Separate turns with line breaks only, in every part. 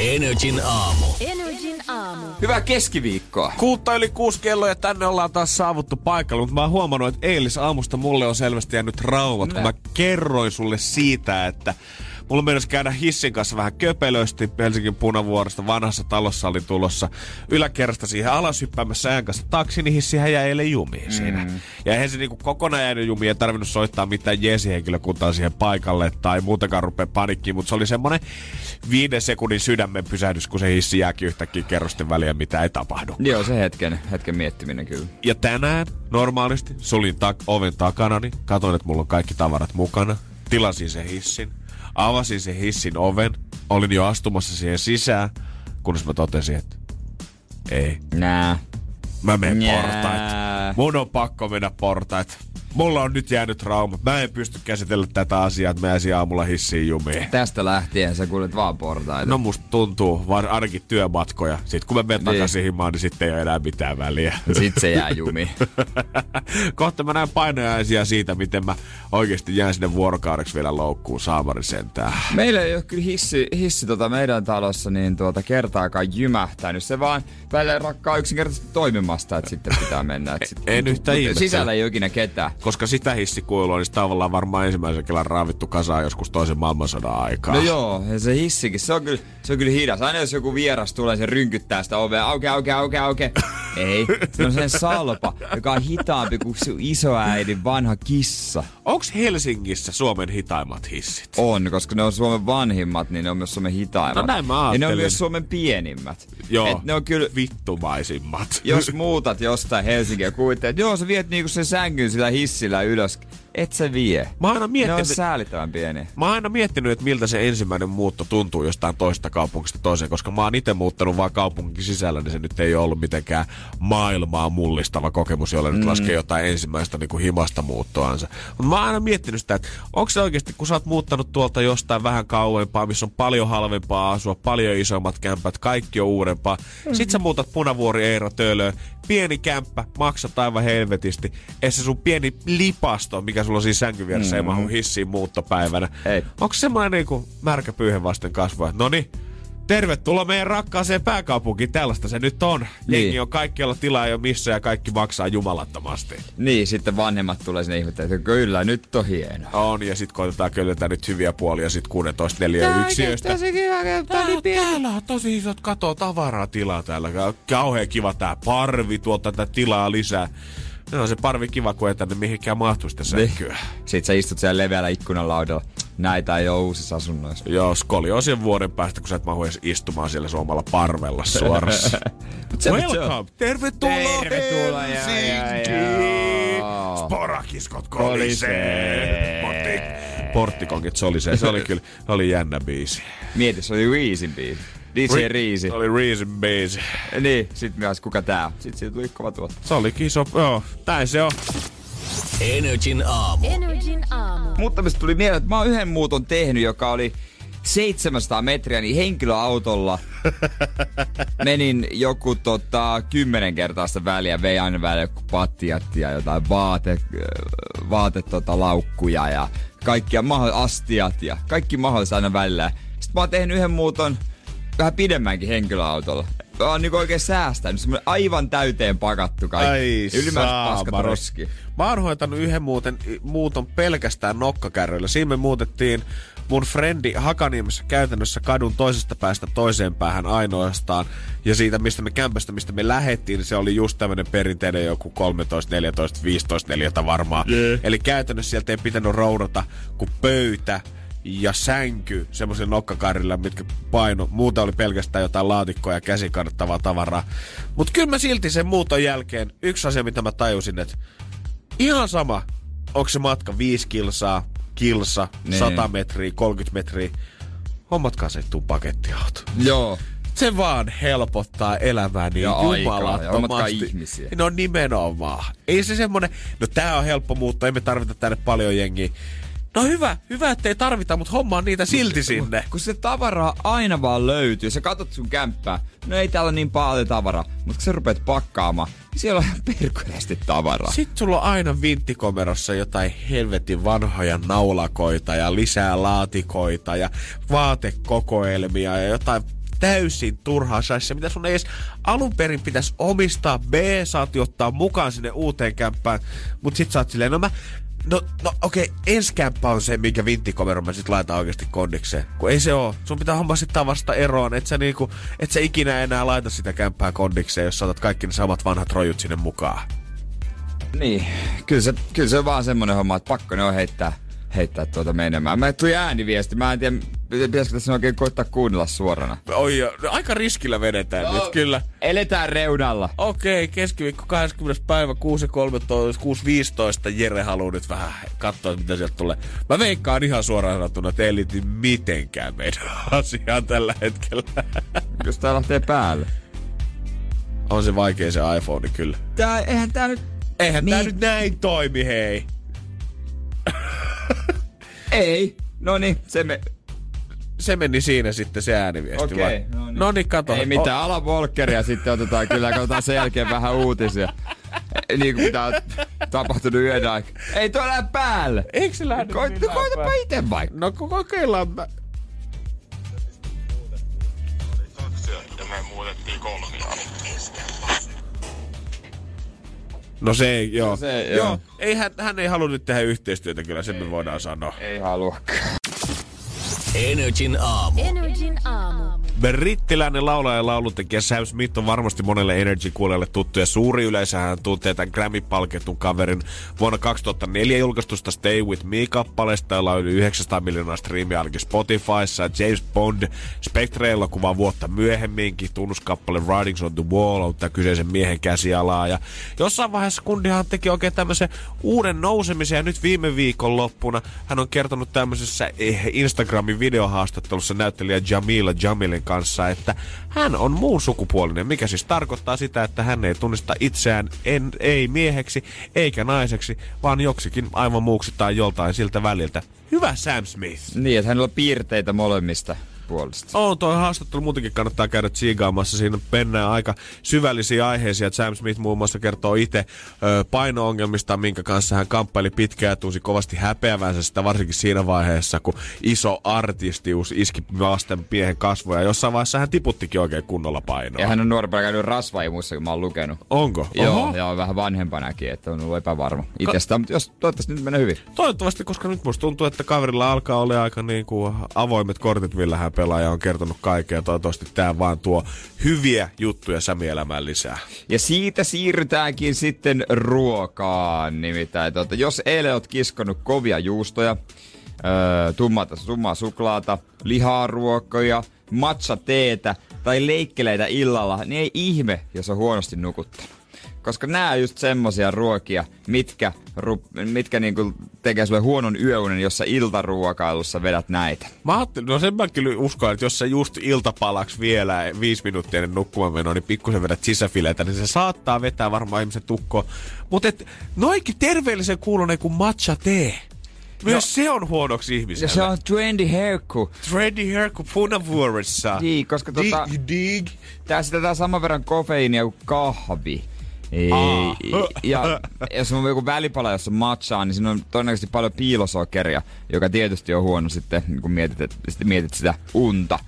Energin aamu.
Energin aamu.
Hyvää keskiviikkoa.
Kuutta yli kuusi kello ja tänne ollaan taas saavuttu paikalle, mutta mä oon huomannut, että eilis aamusta mulle on selvästi jäänyt traumat, kun mä kerroin sulle siitä, että Mulla meinasi käydä hissin kanssa vähän köpelösti Helsingin punavuoresta. Vanhassa talossa oli tulossa yläkerrasta siihen alas hyppäämässä ajan kanssa taksi, niin hissihän jäi eilen jumiin mm. siinä. Ja eihän se niinku kokonaan jäänyt jumiin, ei tarvinnut soittaa mitään jeesihenkilökuntaa siihen paikalle tai muutenkaan rupea panikkiin, mutta se oli semmonen viiden sekunnin sydämen pysähdys, kun se hissi jääkin yhtäkkiä kerrosten väliä, mitä ei tapahdu.
Joo, se hetken, hetken miettiminen kyllä.
Ja tänään normaalisti sulin tak- oven takana, niin katsoin, että mulla on kaikki tavarat mukana. Tilasin sen hissin. Avasin sen hissin oven. Olin jo astumassa siihen sisään, kunnes mä totesin, että ei.
Nää.
Mä menen
Nää.
portait. Mun on pakko mennä portait. Mulla on nyt jäänyt trauma. Mä en pysty käsitellä tätä asiaa, että mä jäisin aamulla hissiin jumiin.
Tästä lähtien sä kuljet vaan portaita.
No musta tuntuu, vaan ainakin työmatkoja. Sitten kun mä menen
Niin.
takaisin himaan, niin sitten ei ole enää mitään väliä.
Sit se jää jumi.
Kohta mä näen painojaisia siitä, miten mä oikeasti jään sinne vuorokaudeksi vielä loukkuun saamari sentään.
Meillä ei ole kyllä hissi, hissi tota meidän talossa niin tuota kertaakaan jymähtänyt. Se vaan välillä rakkaa yksinkertaisesti toimimasta, että sitten pitää mennä. Et sit,
En yhtään
mut
ihmettele.
Sisällä ei ole ikinä ketään.
Koska sitä hissikuilua, niin sitä tavallaan varmaan ensimmäisen kerran raavittu kasaan joskus toisen maailmansodan aikaa.
No joo, ja se hissikin, se on kyllä, se on kyllä hidas. Aina jos joku vieras tulee, se rynkyttää sitä ovea. Auke, auke, auke, auke. Ei, se on sen salpa, joka on hitaampi kuin sun isoäidin vanha kissa.
Onks Helsingissä Suomen hitaimmat hissit?
On, koska ne on Suomen vanhimmat, niin ne on myös Suomen hitaimmat.
No näin mä
Ja ne on myös Suomen pienimmät.
Joo,
Et ne on kyllä,
vittumaisimmat.
jos muutat jostain Helsinkiä ja kuvittelet, joo sä viet niinku sen sängyn sillä hissillä ylös, et sä vie.
Mä oon aina
Ne on
miettinyt,
säälittävän pieniä.
Mä oon aina miettinyt, että miltä se ensimmäinen muutto tuntuu jostain toista kaupungista toiseen, koska mä oon itse muuttanut vaan kaupungin sisällä, niin se nyt ei ole ollut mitenkään maailmaa mullistava kokemus, jolle nyt laskee jotain ensimmäistä niin kuin himasta muuttoansa. Mutta mä oon aina miettinyt sitä, että onko se oikeasti, kun sä oot muuttanut tuolta jostain vähän kauempaa, missä on paljon halvempaa asua, paljon isommat kämpät, kaikki on uudempaa. Mm-hmm. Sit sä muutat punavuori Eero Töölöön, pieni kämppä, maksat aivan helvetisti. Ja se sun pieni lipasto, mikä sulla on siinä sängyn vieressä, mm-hmm. ei mahu hissiin muuttopäivänä.
Ei.
Onko semmoinen niinku märkä pyyhe vasten kasvoja? No niin, tervetuloa meidän rakkaaseen pääkaupunkiin. Tällaista se nyt on.
Niin.
Jengi on kaikkialla tilaa jo missä ja kaikki maksaa jumalattomasti.
Niin, sitten vanhemmat tulee sinne ihmettelemään, että kyllä, nyt on hieno.
On, ja sit koitetaan köllätä nyt hyviä puolia sit 16 neljä yksiöistä. Täällä, täällä on tosi isot kato tavaraa tilaa täällä. Kauhean kiva tää parvi, tuolta tätä tilaa lisää. No on se parvi kiva, kun ei tänne mihinkään mahtu sitä sänkyä.
Sitten sä istut siellä leveällä ikkunalaudalla. Näitä ei ole uusissa asunnoissa.
Joo, skoli on sen vuoden päästä, kun sä et mahu edes istumaan siellä suomalla parvella suorassa.
Se-
Welcome! Tervetuloa,
Tervetuloa,
Helsinkiin! Sporakiskot
Kolisee.
kolisee! Portti, porttikonkit solisee. Se oli kyllä se oli jännä biisi.
Mieti, se oli Reesin biisi. DJ Riisi.
Se oli Reason biisi.
Niin, sit myös kuka tää on. Sit siitä tuli kova tuotto.
Se oli iso, joo, näin se on.
Energin aamu.
Energin aamu.
Mutta mistä tuli mieleen, että mä oon yhden muuton tehnyt, joka oli 700 metriä, niin henkilöautolla menin joku tota, kymmenen kertaa sitä väliä, vei aina välillä joku pattiat ja jotain vaate, vaate tota, laukkuja ja kaikkia maho- astiat ja kaikki mahdollista aina välillä. Sitten mä oon tehnyt yhden muuton vähän pidemmänkin henkilöautolla. Mä oon niinku oikein säästänyt, semmonen aivan täyteen pakattu kaikki.
Ai
Ylimääräiset paskat roski.
Mä oon hoitanut yhden muuten, muuton pelkästään nokkakärryillä. Siinä me muutettiin mun frendi Hakaniemessä käytännössä kadun toisesta päästä toiseen päähän ainoastaan. Ja siitä, mistä me kämpästä, mistä me lähettiin, niin se oli just tämmönen perinteinen joku 13, 14, 15 neljätä varmaan. Yeah. Eli käytännössä sieltä ei pitänyt roudata kuin pöytä ja sänky semmoisen nokkakarilla, mitkä paino. Muuta oli pelkästään jotain laatikkoa ja käsikannettavaa tavaraa. Mutta kyllä mä silti sen muuton jälkeen, yksi asia mitä mä tajusin, että ihan sama, onko se matka 5 kilsaa, kilsa,
Niin.
100 metriä, 30 metriä. hommatkaa se tuu pakettiauto.
Joo.
Se vaan helpottaa elämää niin
Ja aikaa, ja
jumalattomasti.
ihmisiä.
No nimenomaan. Ei se semmonen, no tää on helppo muutto, emme tarvita tänne paljon jengiä. No hyvä, hyvä, ettei tarvita, mutta hommaa niitä silti sinne.
Kun se tavaraa aina vaan löytyy. Sä katsot sun kämppää. No ei täällä niin paljon tavaraa. Mutta kun sä rupeat pakkaamaan, niin siellä on ihan perkeleesti tavaraa.
Sitten sulla on aina vinttikomerossa jotain helvetin vanhoja naulakoita ja lisää laatikoita ja vaatekokoelmia ja jotain täysin turhaa shaissia, mitä sun ei edes alun perin pitäisi omistaa. B, saat ottaa mukaan sinne uuteen kämppään, mutta sit sä oot silleen, no mä, No, no okei, okay, ensi kämppä on se, minkä vinttikomero mä sit laitan oikeasti kondikseen. Kun ei se oo. Sun pitää homma sit tavasta eroon, et sä niinku, et sä ikinä enää laita sitä kämppää kondikseen, jos sä otat kaikki ne samat vanhat rojut sinne mukaan.
Niin, kyllä se, kyllä se on vaan semmonen homma, että pakko ne on heittää, heittää tuota menemään. Mä tuli ääniviesti, mä en tiedä, pitäisikö tässä oikein koittaa kuunnella suorana.
Oi, aika riskillä vedetään no, nyt kyllä.
Eletään reunalla.
Okei, keskiviikko 20. päivä 6.13, 6.15. Jere haluaa nyt vähän katsoa, mitä sieltä tulee. Mä veikkaan ihan suoraan sanottuna, että ei liity mitenkään meidän asiaan tällä hetkellä.
Jos tää lähtee päälle.
On se vaikea se iPhone kyllä.
Tää, eihän tää nyt...
Eihän niin. tää
Niin.
nyt näin toimi, hei.
Ei. No niin, se me...
Se meni siinä sitten se ääniviesti.
Okei,
vai?
no niin.
No niin, kato.
Ei mitään, ala Volkeria sitten otetaan kyllä, katsotaan sen jälkeen vähän uutisia. Niin kuin mitä on tapahtunut yön aikana. Ei tuo lähde päälle.
Eikö se lähde
Koit,
millään
koitapa
päin?
itse vaikka.
No ko- kokeillaan. Mä...
ja me muutettiin kolmiaan.
No se ei, joo.
se ei,
joo.
joo.
Ei, hän, hän ei halua nyt tehdä yhteistyötä kyllä, sen me voidaan sanoa.
Ei haluakaan.
Energin aamu.
Energin aamu.
Brittiläinen laulaja ja laulutekijä Sam Smith on varmasti monelle Energy-kuulijalle tuttu ja suuri yleisö hän tuntee tämän Grammy-palkitun kaverin vuonna 2004 julkaistusta Stay With Me-kappaleesta, jolla on yli 900 miljoonaa striimiä ainakin Spotifyssa. Ja James Bond Spectre-elokuva vuotta myöhemminkin, tunnuskappale Writings on the Wall on tämän kyseisen miehen käsialaa. Ja jossain vaiheessa kundihan teki oikein tämmöisen uuden nousemisen ja nyt viime viikon loppuna hän on kertonut tämmöisessä eh, Instagramin videohaastattelussa näyttelijä Jamila Jamilin kanssa, että hän on muun sukupuolinen, mikä siis tarkoittaa sitä, että hän ei tunnista itseään en, ei mieheksi eikä naiseksi, vaan joksikin aivan muuksi tai joltain siltä väliltä. Hyvä Sam Smith!
Niin, että hänellä on piirteitä molemmista puolesta.
On tuo haastattelu muutenkin kannattaa käydä tsiigaamassa. Siinä mennään aika syvällisiä aiheisia. Sam Smith muun muassa kertoo itse paino-ongelmista, minkä kanssa hän kamppaili pitkään ja tunsi kovasti häpeävänsä sitä varsinkin siinä vaiheessa, kun iso artistius iski vasten miehen kasvoja. Jossain vaiheessa hän tiputtikin oikein kunnolla painoa.
Ja hän on nuorempana käynyt rasvaimussa, kun mä oon lukenut.
Onko?
Joo,
Oho.
ja on vähän vanhempanakin, että on ollut epävarma itsestään, mutta jos toivottavasti nyt menee hyvin.
Toivottavasti, koska nyt musta tuntuu, että kaverilla alkaa olla aika niin kuin avoimet kortit, millä hän pelaa ja on kertonut kaikkea. Ja toivottavasti tämä vaan tuo hyviä juttuja Sami-elämään lisää.
Ja siitä siirrytäänkin sitten ruokaan. Nimittäin, tuota, jos eilen oot kiskonut kovia juustoja, öö, tummata, tummaa suklaata, liharuokkoja, matcha teetä tai leikkeleitä illalla, niin ei ihme, jos on huonosti nukuttanut. Koska nämä on just semmosia ruokia, mitkä, ru, mitkä niinku tekee sulle huonon yöunen, jos sä iltaruokailussa vedät näitä.
Mä ajattelin, no sen mä kyllä uskon, että jos sä just iltapalaksi vielä viisi minuuttia ennen nukkumaan menoa, niin pikkusen vedät sisäfileitä, niin se saattaa vetää varmaan ihmisen tukkoon. Mutta noikin terveellisen kuulonen kuin matcha tee. Myös no, se on huonoksi
Ja
ihmiselle.
se on trendy herkku.
Trendy herkku punavuoressa.
Niin, koska tota-
Dig, dig.
Tää sisältää saman verran kofeiinia kuin kahvi. Ei,
Aa.
ja jos on joku välipala, jossa on matchaa, niin siinä on todennäköisesti paljon piilosokeria, joka tietysti on huono sitten, kun mietit, et, sitten mietit sitä unta.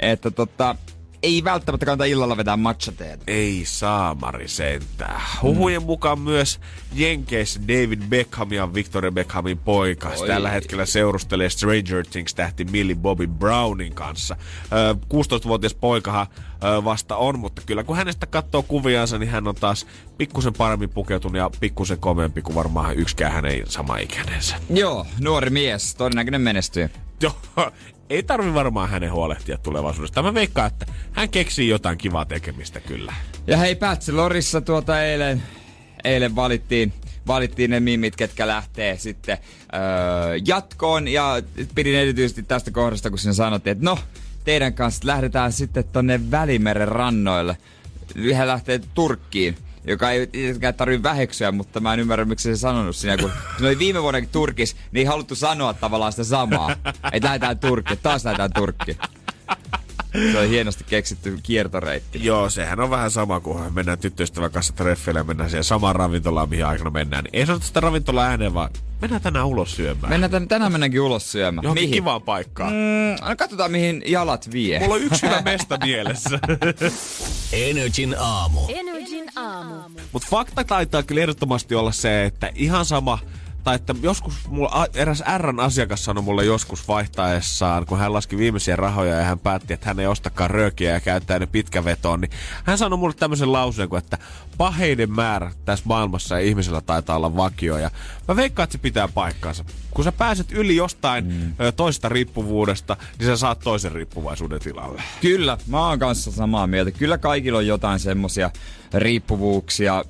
Että tota, ei välttämättä kannata illalla vetää matchateetä.
Ei saamari sentään. Huhujen mukaan myös Jenkeissä David Beckham ja Victoria Beckhamin poika
Oi.
tällä hetkellä seurustelee Stranger Things-tähti Millie Bobby Brownin kanssa. Ö, 16-vuotias poikahan ö, vasta on, mutta kyllä kun hänestä katsoo kuviansa, niin hän on taas pikkusen paremmin pukeutunut ja pikkusen komempi kuin varmaan yksikään hänen sama ikäinensä.
Joo, nuori mies, todennäköinen menestyy.
Joo, ei tarvi varmaan hänen huolehtia tulevaisuudesta. Mä veikkaan, että hän keksii jotain kivaa tekemistä kyllä.
Ja hei, Bachelorissa tuota eilen, eilen valittiin, valittiin ne mimit, ketkä lähtee sitten öö, jatkoon. Ja pidin erityisesti tästä kohdasta, kun sinä sanottiin, että no, teidän kanssa lähdetään sitten tonne Välimeren rannoille. Yhä lähtee Turkkiin joka ei tietenkään tarvitse väheksyä, mutta mä en ymmärrä, miksi se sanonut siinä, kun se oli viime vuoden Turkis, niin ei haluttu sanoa tavallaan sitä samaa. Että lähdetään Turkkiin, taas lähdetään Turkkiin. Se oli hienosti keksitty kiertoreitti.
Joo, sehän on vähän sama kuin mennään tyttöystävän kanssa treffeille ja mennään siihen samaan ravintolaan, mihin aikana mennään. Niin ei sanota sitä ravintolaa ääneen, vaan mennään tänään ulos syömään.
Mennään tän, tänään mennäänkin ulos syömään.
Johonkin
mihin?
kivaan paikkaan.
Mm, no katsotaan, mihin jalat vie.
Mulla on yksi hyvä mesta mielessä.
Energin aamu.
Energin aamu.
Mutta fakta taitaa kyllä ehdottomasti olla se, että ihan sama, tai että joskus mulla, eräs Rn asiakas sanoi mulle joskus vaihtaessaan, kun hän laski viimeisiä rahoja ja hän päätti, että hän ei ostakaan röökiä ja käyttää ne pitkävetoon, niin hän sanoi mulle tämmöisen lauseen kuin, että paheiden määrä tässä maailmassa ja ihmisellä taitaa olla vakio. Ja mä veikkaan, että se pitää paikkaansa. Kun sä pääset yli jostain mm. toista riippuvuudesta, niin sä saat toisen riippuvaisuuden tilalle.
Kyllä, mä oon kanssa samaa mieltä. Kyllä kaikilla on jotain semmosia riippuvuuksia,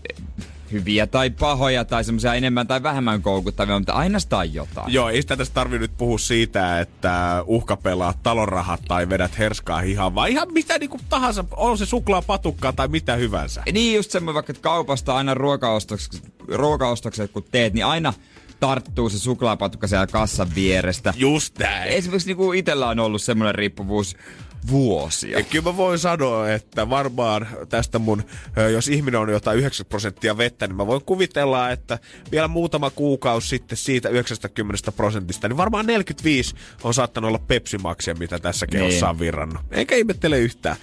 hyviä tai pahoja tai semmoisia enemmän tai vähemmän koukuttavia, mutta aina sitä on jotain.
Joo, ei sitä tässä tarvi nyt puhua siitä, että uhkapelaa talonrahat tai vedät herskaa hihaan, vaan ihan mitä niinku tahansa, on se suklaapatukkaa tai mitä hyvänsä.
Niin just semmoinen vaikka, että kaupasta aina ruokaostokset, ruokaostokset kun teet, niin aina tarttuu se suklaapatukka siellä kassan vierestä.
Just näin.
Esimerkiksi niin kuin itsellä on ollut semmoinen riippuvuus vuosia.
Ja kyllä mä voin sanoa, että varmaan tästä mun, jos ihminen on jotain 9 prosenttia vettä, niin mä voin kuvitella, että vielä muutama kuukausi sitten siitä 90 prosentista, niin varmaan 45 on saattanut olla pepsimaksia, mitä tässä kehossa on virrannut. Eikä ihmettele yhtään.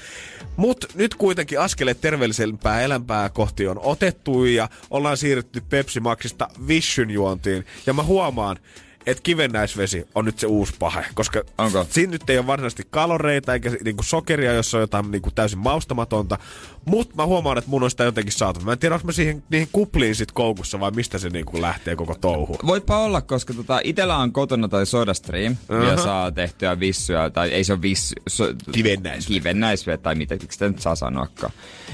Mutta nyt kuitenkin askeleet terveellisempää elämpää kohti on otettu ja ollaan siirrytty Pepsi-maksista Vishyn juontiin. Ja mä huomaan, että kivennäisvesi on nyt se uusi pahe, koska
Onko?
siinä nyt ei ole varsinaisesti kaloreita eikä niinku sokeria, jossa on jotain niinku täysin maustamatonta. Mutta mä huomaan, että mun on sitä jotenkin saatu. Mä en tiedä, onko mä siihen, niihin kupliin sit koukussa vai mistä se niinku lähtee koko touhu.
Voipa olla, koska tota, itellä on kotona toi SodaStream, uh-huh. ja saa tehtyä vissyä, tai ei se ole vissy, so,
Kivennäisvettä.
kivennäisvettä, tai mitä, miksi sitä nyt saa sanoakaan.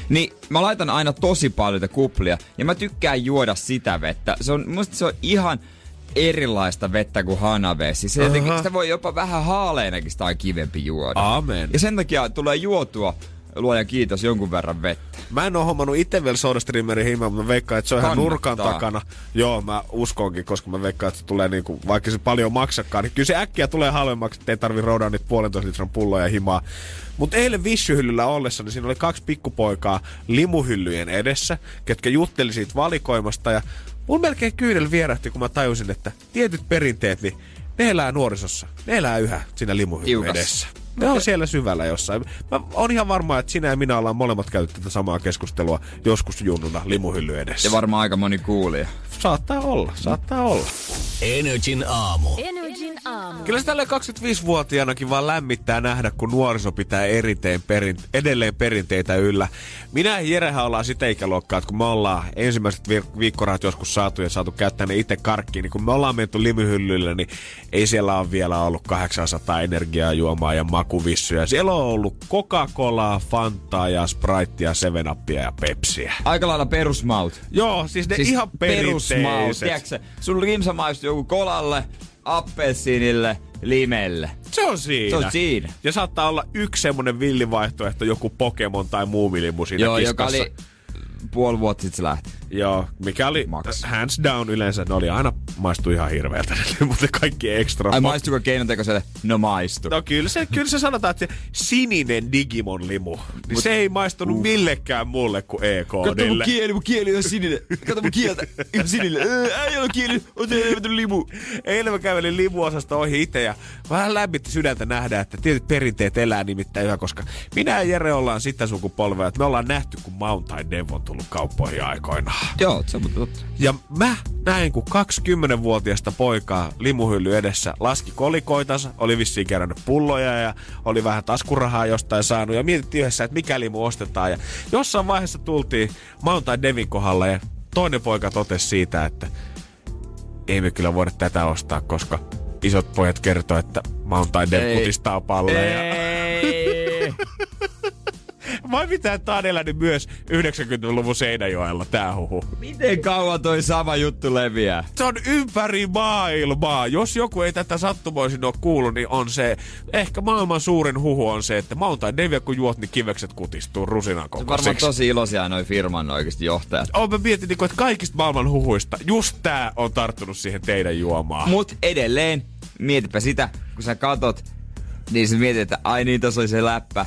Niin mä laitan aina tosi paljon kuplia, ja mä tykkään juoda sitä vettä. Se on, musta se on ihan erilaista vettä kuin hanavesi. Se jotenkin, sitä voi jopa vähän haaleenakin sitä on kivempi juoda.
Amen.
Ja sen takia tulee juotua, luoja kiitos, jonkun verran vettä.
Mä en oo hommannut itse vielä SodaStreamerin himaa, mutta mä veikkaan, että se on ihan
Kannattaa.
nurkan takana. Joo, mä uskonkin, koska mä veikkaan, että se tulee niinku, vaikka se paljon maksakaan, niin kyllä se äkkiä tulee halvemmaksi, että ei tarvi roudaa niitä puolentoista litran pulloja himaa. Mutta eilen vissyhyllyllä ollessa, niin siinä oli kaksi pikkupoikaa limuhyllyjen edessä, ketkä jutteli siitä valikoimasta ja mun melkein kyydel vierähti, kun mä tajusin, että tietyt perinteet, niin ne elää nuorisossa. Ne elää yhä siinä
Tiukassa.
edessä. Ne on siellä syvällä jossain. Mä oon ihan varma, että sinä ja minä ollaan molemmat käyty tätä samaa keskustelua joskus junnuna limuhylly edessä.
Ja varmaan aika moni kuulija.
Saattaa olla, saattaa olla.
Energin aamu.
Energin aamu.
Kyllä se tälle 25-vuotiaanakin vaan lämmittää nähdä, kun nuoriso pitää eriteen perin, edelleen perinteitä yllä. Minä ja Jerehän ollaan sitä ikäluokkaa, että kun me ollaan ensimmäiset vi- viikkorahat joskus saatu ja saatu käyttää ne itse karkkiin, niin kun me ollaan menty limuhyllylle, niin ei siellä ole vielä ollut 800 energiaa juomaa ja makuvissuja. Siellä on ollut Coca-Colaa, Fantaa ja Spritea, 7-Upia ja Pepsiä.
Aika lailla perusmaut.
Joo, siis ne
Siis
ihan
perusmaut,
perinteiset.
tiedätkö Sun limsa maistuu joku kolalle, appelsiinille, limelle.
Se on siinä.
Se on siinä.
Ja saattaa olla yksi semmonen villivaihtoehto, joku Pokemon tai muumilimu siinä
Joo, joka
kiskassa.
oli puoli vuotta sitten se lähti.
Joo, mikä oli
Max.
hands down yleensä, ne oli aina maistu ihan hirveältä, mutta kaikki ekstra.
Ai maistuiko keinotekoiselle? No maistu.
No kyllä se, kyllä se sanotaan, että se sininen Digimon-limu, niin se ei maistunut millekään muulle kuin
Kato mun kieli, mun kieli on sininen. Kato mun kieltä, ihan sininen. Ei ole kieli, on se limu.
Eilen mä kävelin limuosasta ohi itse ja vähän lämmitti sydäntä nähdä, että tietyt perinteet elää nimittäin yhä, koska minä ja Jere ollaan sitä sukupolvea, että me ollaan nähty, kun Mountain Dew on tullut kauppoihin aikoinaan.
Joo, se on totta.
Ja mä näin, kun 20-vuotiasta poikaa limuhylly edessä laski kolikoitansa, oli vissiin kerännyt pulloja ja oli vähän taskurahaa jostain saanut ja mietittiin yhdessä, että mikä limu ostetaan. Ja jossain vaiheessa tultiin Mountain Devin kohdalla ja toinen poika totesi siitä, että ei me kyllä voida tätä ostaa, koska isot pojat kertoo, että Mountain Dew
Ei.
kutistaa palleja.
Ei.
vai mitä on elänyt myös 90-luvun Seinäjoella, tää huhu.
Miten kauan toi sama juttu leviää?
Se on ympäri maailmaa. Jos joku ei tätä sattumoisin ole kuullut, niin on se, ehkä maailman suurin huhu on se, että Mountain Devia kun juot, niin kivekset kutistuu rusinan
on varmaan tosi iloisia noi firman oikeasti johtajat.
Oh, mä mietin, niinku, että kaikista maailman huhuista just tää on tarttunut siihen teidän juomaan.
Mut edelleen, mietipä sitä, kun sä katot, niin sä mietit, että ai niin, tossa oli se läppä.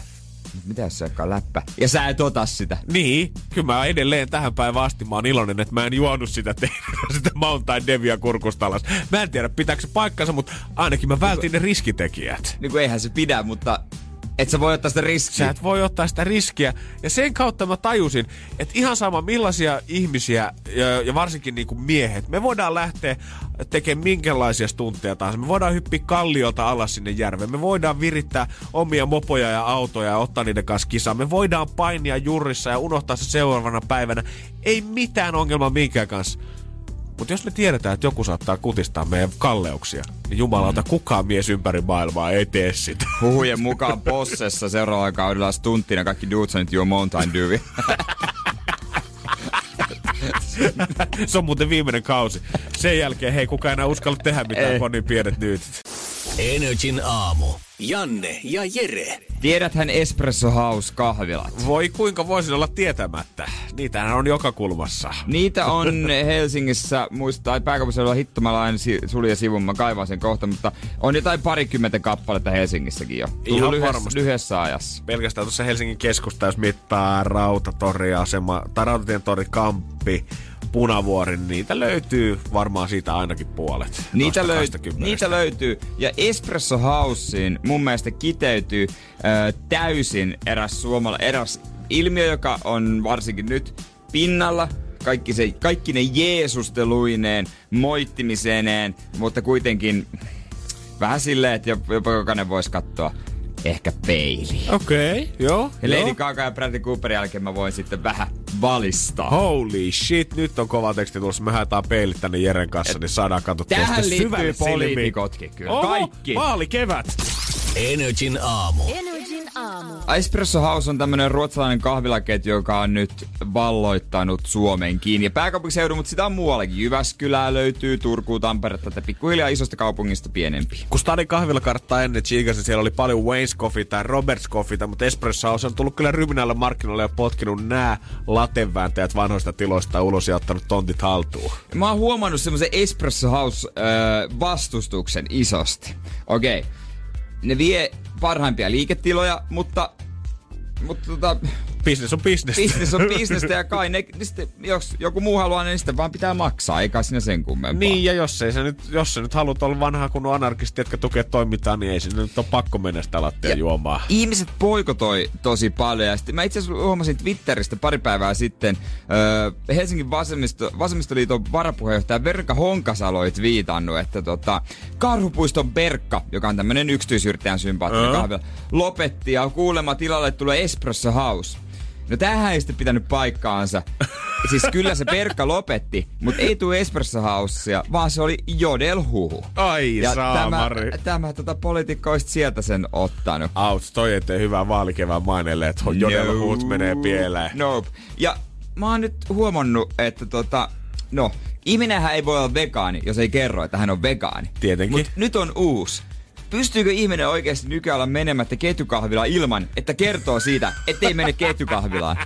Mitä jos se onkaan läppä? Ja sä et ota sitä.
Niin, kyllä mä edelleen tähän päivään asti mä oon iloinen, että mä en juonut sitä, teidän, sitä Mountain Devia kurkustalas. Mä en tiedä, pitääkö se paikkansa, mutta ainakin mä vältin ne riskitekijät.
Niin kuin eihän se pidä, mutta et sä voi ottaa sitä riskiä.
Sä et voi ottaa sitä riskiä. Ja sen kautta mä tajusin, että ihan sama millaisia ihmisiä, ja, ja varsinkin niin kuin miehet, me voidaan lähteä tekemään minkälaisia stuntteja tahansa. Me voidaan hyppiä kalliolta alas sinne järveen. Me voidaan virittää omia mopoja ja autoja ja ottaa niiden kanssa kisaa. Me voidaan painia jurissa ja unohtaa se seuraavana päivänä. Ei mitään ongelmaa minkään kanssa. Mutta jos me tiedetään, että joku saattaa kutistaa meidän kalleuksia, niin jumalauta, kukaan mies ympäri maailmaa ei tee sitä.
Huhujen mukaan Possessa seuraavalla kaudella stunttina kaikki Dudesonit juo Mountain Dew.
Se on muuten viimeinen kausi. Sen jälkeen, hei, kukaan enää uskalla tehdä mitään,
Ei.
kun on niin pienet nyt.
Energin aamu. Janne ja Jere.
Tiedäthän Espresso House kahvilat.
Voi kuinka voisin olla tietämättä. Niitähän on joka kulmassa.
Niitä on Helsingissä, muista, tai pääkaupunkiseudulla hittomalla aina si- sulje sivun, mä kaivan sen kohta, mutta on jotain parikymmentä kappaletta Helsingissäkin jo. Tullut
Ihan
lyhyessä,
varmasti.
lyhyessä ajassa.
Pelkästään tuossa Helsingin keskusta, jos mittaa Rautatori asema, tai Rautatien tori Kamppi, Punavuori, niin niitä löytyy varmaan siitä ainakin puolet.
Niitä, löy-
20.
niitä löytyy. Ja Espresso Houseen mun mielestä kiteytyy ö, täysin eräs suomala, eräs ilmiö, joka on varsinkin nyt pinnalla. Kaikki, se, kaikki ne jeesusteluineen, moittimiseneen, mutta kuitenkin vähän silleen, että jop- jopa jokainen voisi katsoa ehkä peiliin.
Okei, okay, joo.
Ja Lady
joo.
Gaga ja Bradley Cooperin jälkeen mä voin sitten vähän valistaa.
Holy shit, nyt on kova teksti tulossa. Me haetaan peilit tänne Jeren kanssa, niin saadaan katsottua
Tähän liittyy poliitikotkin kyllä.
Oho,
Kaikki.
Vaalikevät.
Energin aamu.
Energin aamu.
Espresso House on tämmönen ruotsalainen kahvilaketju, joka on nyt valloittanut Suomenkin. Ja pääkaupunkiseudun, mutta sitä on muuallakin. Jyväskylää löytyy, Turku, Tampere, tätä pikkuhiljaa isosta kaupungista pienempi.
Kun Stadin kahvilakarttaa ennen chiikasin, siellä oli paljon Wayne's Coffee tai Robert's Coffee, mutta Espresso House on tullut kyllä ryminällä markkinoille ja potkinut nää latevääntäjät vanhoista tiloista ulos ja ottanut tontit haltuun.
Mä oon huomannut semmoisen Espresso House öö, vastustuksen isosti. Okei, okay. Ne vie parhaimpia liiketiloja, mutta, mutta tota,
Business on business.
bisnes on bisnestä ja kai ne, ne sitten, jos joku muu haluaa, niin sitten vaan pitää maksaa, eikä siinä sen kummempaa.
Niin, ja jos, ei se nyt, jos se nyt haluat olla vanha kun anarkisti, jotka tukee toimintaa, niin ei se nyt ole pakko mennä sitä lattia
Ja
juomaan.
Ihmiset poikotoi tosi paljon ja sitten mä itse asiassa huomasin Twitteristä pari päivää sitten öö, Helsingin vasemmisto, vasemmistoliiton varapuheenjohtaja Verka Honkasalo oli viitannut, että tota, Karhupuiston Berkka, joka on tämmönen yksityisyrittäjän sympaattinen
Joo.
kahvila, lopetti ja kuulemma tilalle tulee Espresso House. No tämähän ei sitten pitänyt paikkaansa. Siis kyllä se Berkka lopetti, mutta ei tule Espresso Housea, vaan se oli Jodelhuhu.
Ai
Ja tämä,
saamari.
tämä tota, poliitikko olisi sieltä sen ottanut.
Auts, toi eteen hyvää vaalikevään maineelle, että jodella huut menee pieleen.
Nope. Ja mä oon nyt huomannut, että tota, no, ihminenhän ei voi olla vegaani, jos ei kerro, että hän on vegaani.
Tietenkin.
Mut nyt on uusi. Pystyykö ihminen oikeasti nykyään olla menemättä ketjukahvilaan ilman, että kertoo siitä, ettei mene ketjukahvilaan?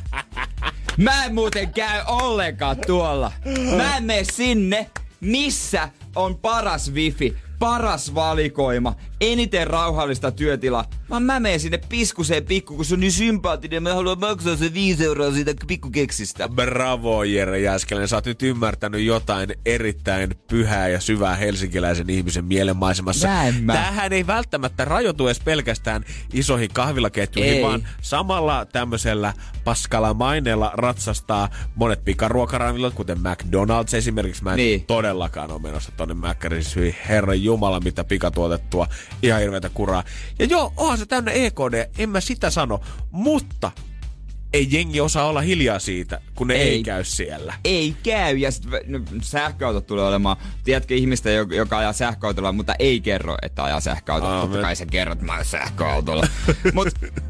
Mä en muuten käy ollenkaan tuolla. Mä en mene sinne, missä on paras wifi, paras valikoima, eniten rauhallista työtilaa. Vaan mä menen sinne piskuseen pikku, kun se on niin sympaattinen. Mä haluan maksaa se viisi euroa siitä pikkukeksistä.
Bravo Jere Jääskeläinen, sä oot nyt ymmärtänyt jotain erittäin pyhää ja syvää helsinkiläisen ihmisen mielenmaisemassa.
Näin mä.
Tämähän ei välttämättä rajoitu edes pelkästään isoihin kahvilaketjuihin,
Ei.
vaan samalla tämmöisellä paskalla maineella ratsastaa monet pikaruokaravilat, kuten McDonald's esimerkiksi. Mä en
Niin.
todellakaan ole menossa tonne Mäkkäriin. Hyi herran jumala, mitä pikatuotettua. Ihan hirveätä kuraa. Ja joo, onhan se täynnä EKD, en mä sitä sano, mutta ei jengi osaa olla hiljaa siitä, kun ne ei,
Ei.
käy siellä.
Ei käy, ja sit, no, sähköautot tulee olemaan. Tiedätkö ihmistä, joka, ajaa sähköautolla, mutta ei kerro, että ajaa sähköautolla.
Aa,
Totta kai sä kerrot, mä ajan sähköautolla. Mut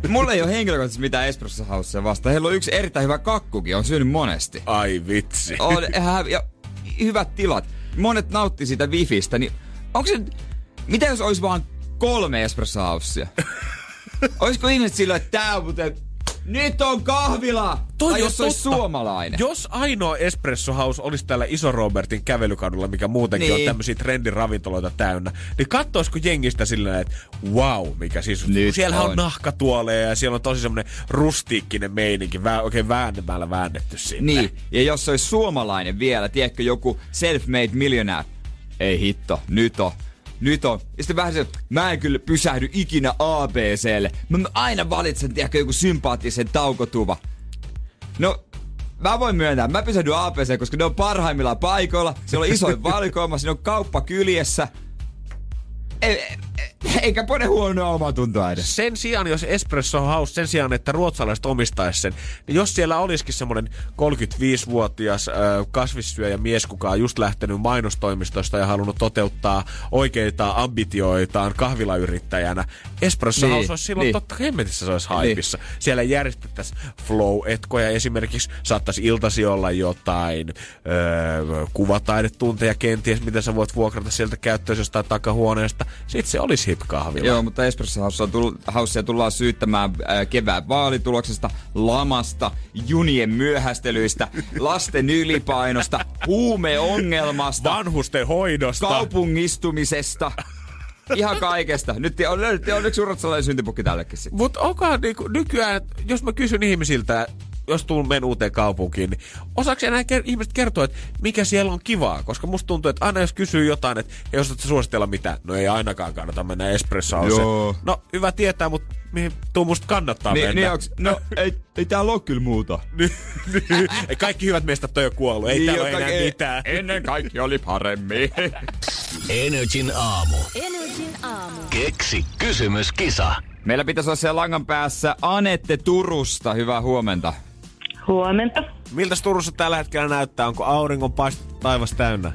mulla ei ole henkilökohtaisesti mitään Espresso Housea vastaan. Heillä on yksi erittäin hyvä kakkukin, on syönyt monesti.
Ai vitsi.
On, ihan- ja hyvät tilat. Monet nautti siitä wifistä, niin onko se... Mitä jos olisi vaan kolme Espresso Housea? Olisiko ihmiset sillä, että tää on muuten... Nyt on kahvila!
Toi
tai jos olisi suomalainen.
Jos ainoa Espresso House olisi täällä Iso Robertin kävelykadulla, mikä muutenkin niin. On tämmöisiä trendiravintoloita täynnä, niin kattoisiko jengistä silleen, että wow, mikä siis...
Nyt
siellä on.
on.
nahkatuoleja ja siellä on tosi semmoinen rustiikkinen meininki, vä- oikein väännemällä väännetty sinne.
Niin, ja jos se olisi suomalainen vielä, tiedätkö, joku self-made millionaire. Ei hitto, nyt on. Nyt on. Ja sitten vähän se, mä en kyllä pysähdy ikinä ABClle. Mä aina valitsen, tiedätkö, joku sympaattisen taukotuva. No, mä voin myöntää, mä pysähdyn ABC, koska ne on parhaimmillaan paikoilla. Siellä on isoin valikoima, siinä on kauppa kyljessä. Ei, ei, eikä pone huonoa omatuntoa edes.
sen sijaan, jos Espresso House, sen sijaan, että ruotsalaiset omistaisi sen, niin jos siellä olisikin semmoinen 35-vuotias äh, kasvissyöjä mies, kuka on just lähtenyt mainostoimistosta ja halunnut toteuttaa oikeita ambitioitaan kahvilayrittäjänä, Espresso
Niin,
House olisi silloin
niin.
totta hemmetissä se olisi haipissa. Siellä järjestettäisiin flow-etkoja esimerkiksi, saattaisi iltasi olla jotain öö, kuvataidetunteja kenties, mitä sä voit vuokrata sieltä käyttöön jostain takahuoneesta. Sitten se olisi hip kahvila.
Joo, mutta Espresso Housea tull, Housea tullaan syyttämään äh, kevään vaalituloksesta, lamasta, junien myöhästelyistä, lasten ylipainosta, huumeongelmasta,
vanhusten hoidosta.
kaupungistumisesta. Ihan kaikesta. Nyt on löydetty onneksi ruotsalainen syntipukki tällekin sitten.
Mutta onkohan niinku nykyään, jos mä kysyn ihmisiltä, jos tuun men uuteen kaupunkiin, niin osaako enää ker- ihmiset kertoa, että mikä siellä on kivaa? Koska musta tuntuu, että aina jos kysyy jotain, että ei osata suositella mitään, no ei ainakaan kannata mennä Espresso Houseen.
Joo.
No hyvä tietää, mutta mihin tuu musta kannattaa
Niin,
mennä.
niin onks, no ei, ei täällä ole kyllä muuta.
Ei, Kaikki hyvät meistä on jo kuollut, ei
Niin,
täällä ole enää
ei-
mitään.
Ennen kaikki oli paremmin.
Energin aamu.
Energin aamu.
Keksi kysymyskisa.
Meillä pitäisi olla siellä langan päässä Anette Turusta. Hyvää huomenta.
Huomenta.
Miltä Turussa tällä hetkellä näyttää? Onko auringon paistettu taivas täynnä?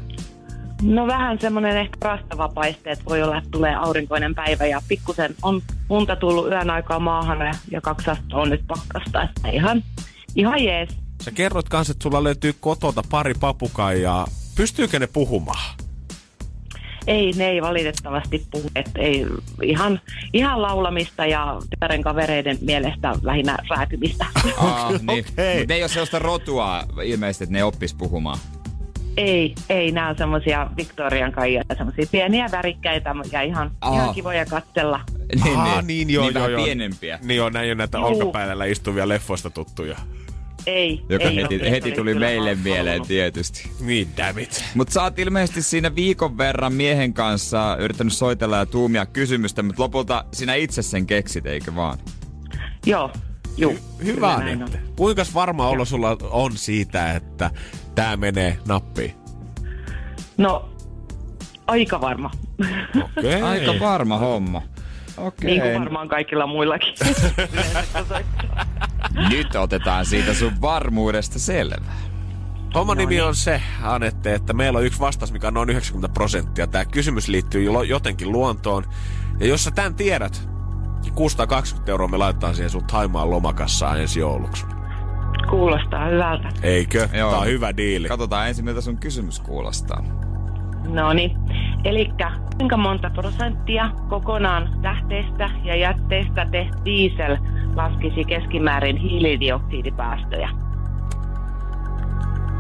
No vähän semmoinen ehkä rastava paiste, että voi olla, että tulee aurinkoinen päivä ja pikkusen on unta tullut yön aikaa maahan ja, ja kaksi on nyt pakkasta. Että ihan, ihan jees.
Sä kerroit kanssa, että sulla löytyy kotota pari papukaijaa. Pystyykö ne puhumaan?
Ei, ne ei valitettavasti puhu, että ei ihan, ihan laulamista ja tyttären kavereiden mielestä lähinnä räätymistä.
Ah, niin.
Okei.
Mut ne ei ole sellaista rotua ilmeisesti, että ne oppis puhumaan.
ei, ei, nämä on semmoisia Victorian kaijia, semmoisia pieniä värikkäitä ja ihan,
Aa.
ihan kivoja katsella.
Niin,
Aa, niin joo,
niin
joo,
vähän
joo.
pienempiä.
Niin on, näin on näitä
Juu.
olkapäällä istuvia leffoista tuttuja.
Ei,
Joka
ei
heti,
ole.
heti tuli meille mieleen tietysti.
Niin, damn it.
Mutta sä oot ilmeisesti siinä viikon verran miehen kanssa yrittänyt soitella ja tuumia kysymystä, mutta lopulta sinä itse sen keksit, eikö vaan?
Joo, juu.
Hyvä,
kyllä näin
Anette.
on.
Kuinka varma olo sulla on siitä, että tää menee nappiin?
No, aika varma.
Okay.
Aika varma homma. Okei.
niin kuin varmaan kaikilla muillakin.
Nyt otetaan siitä sun varmuudesta selvää.
Homman
No
nimi
niin.
on se, Anette, että meillä on yksi vastaus, mikä on noin 90 prosenttia. Tämä kysymys liittyy jo- jotenkin luontoon. Ja jos sä tämän tiedät, niin 620 euroa me laitetaan siihen sun Taimaan lomakassaan ensi jouluksi.
Kuulostaa hyvältä.
Eikö?
Joo.
Tää on hyvä diili.
Katsotaan ensin, miltä sun kysymys kuulostaa.
No niin. Eli kuinka monta prosenttia kokonaan tähteistä ja jätteistä tehty diesel laskisi keskimäärin hiilidioksidipäästöjä?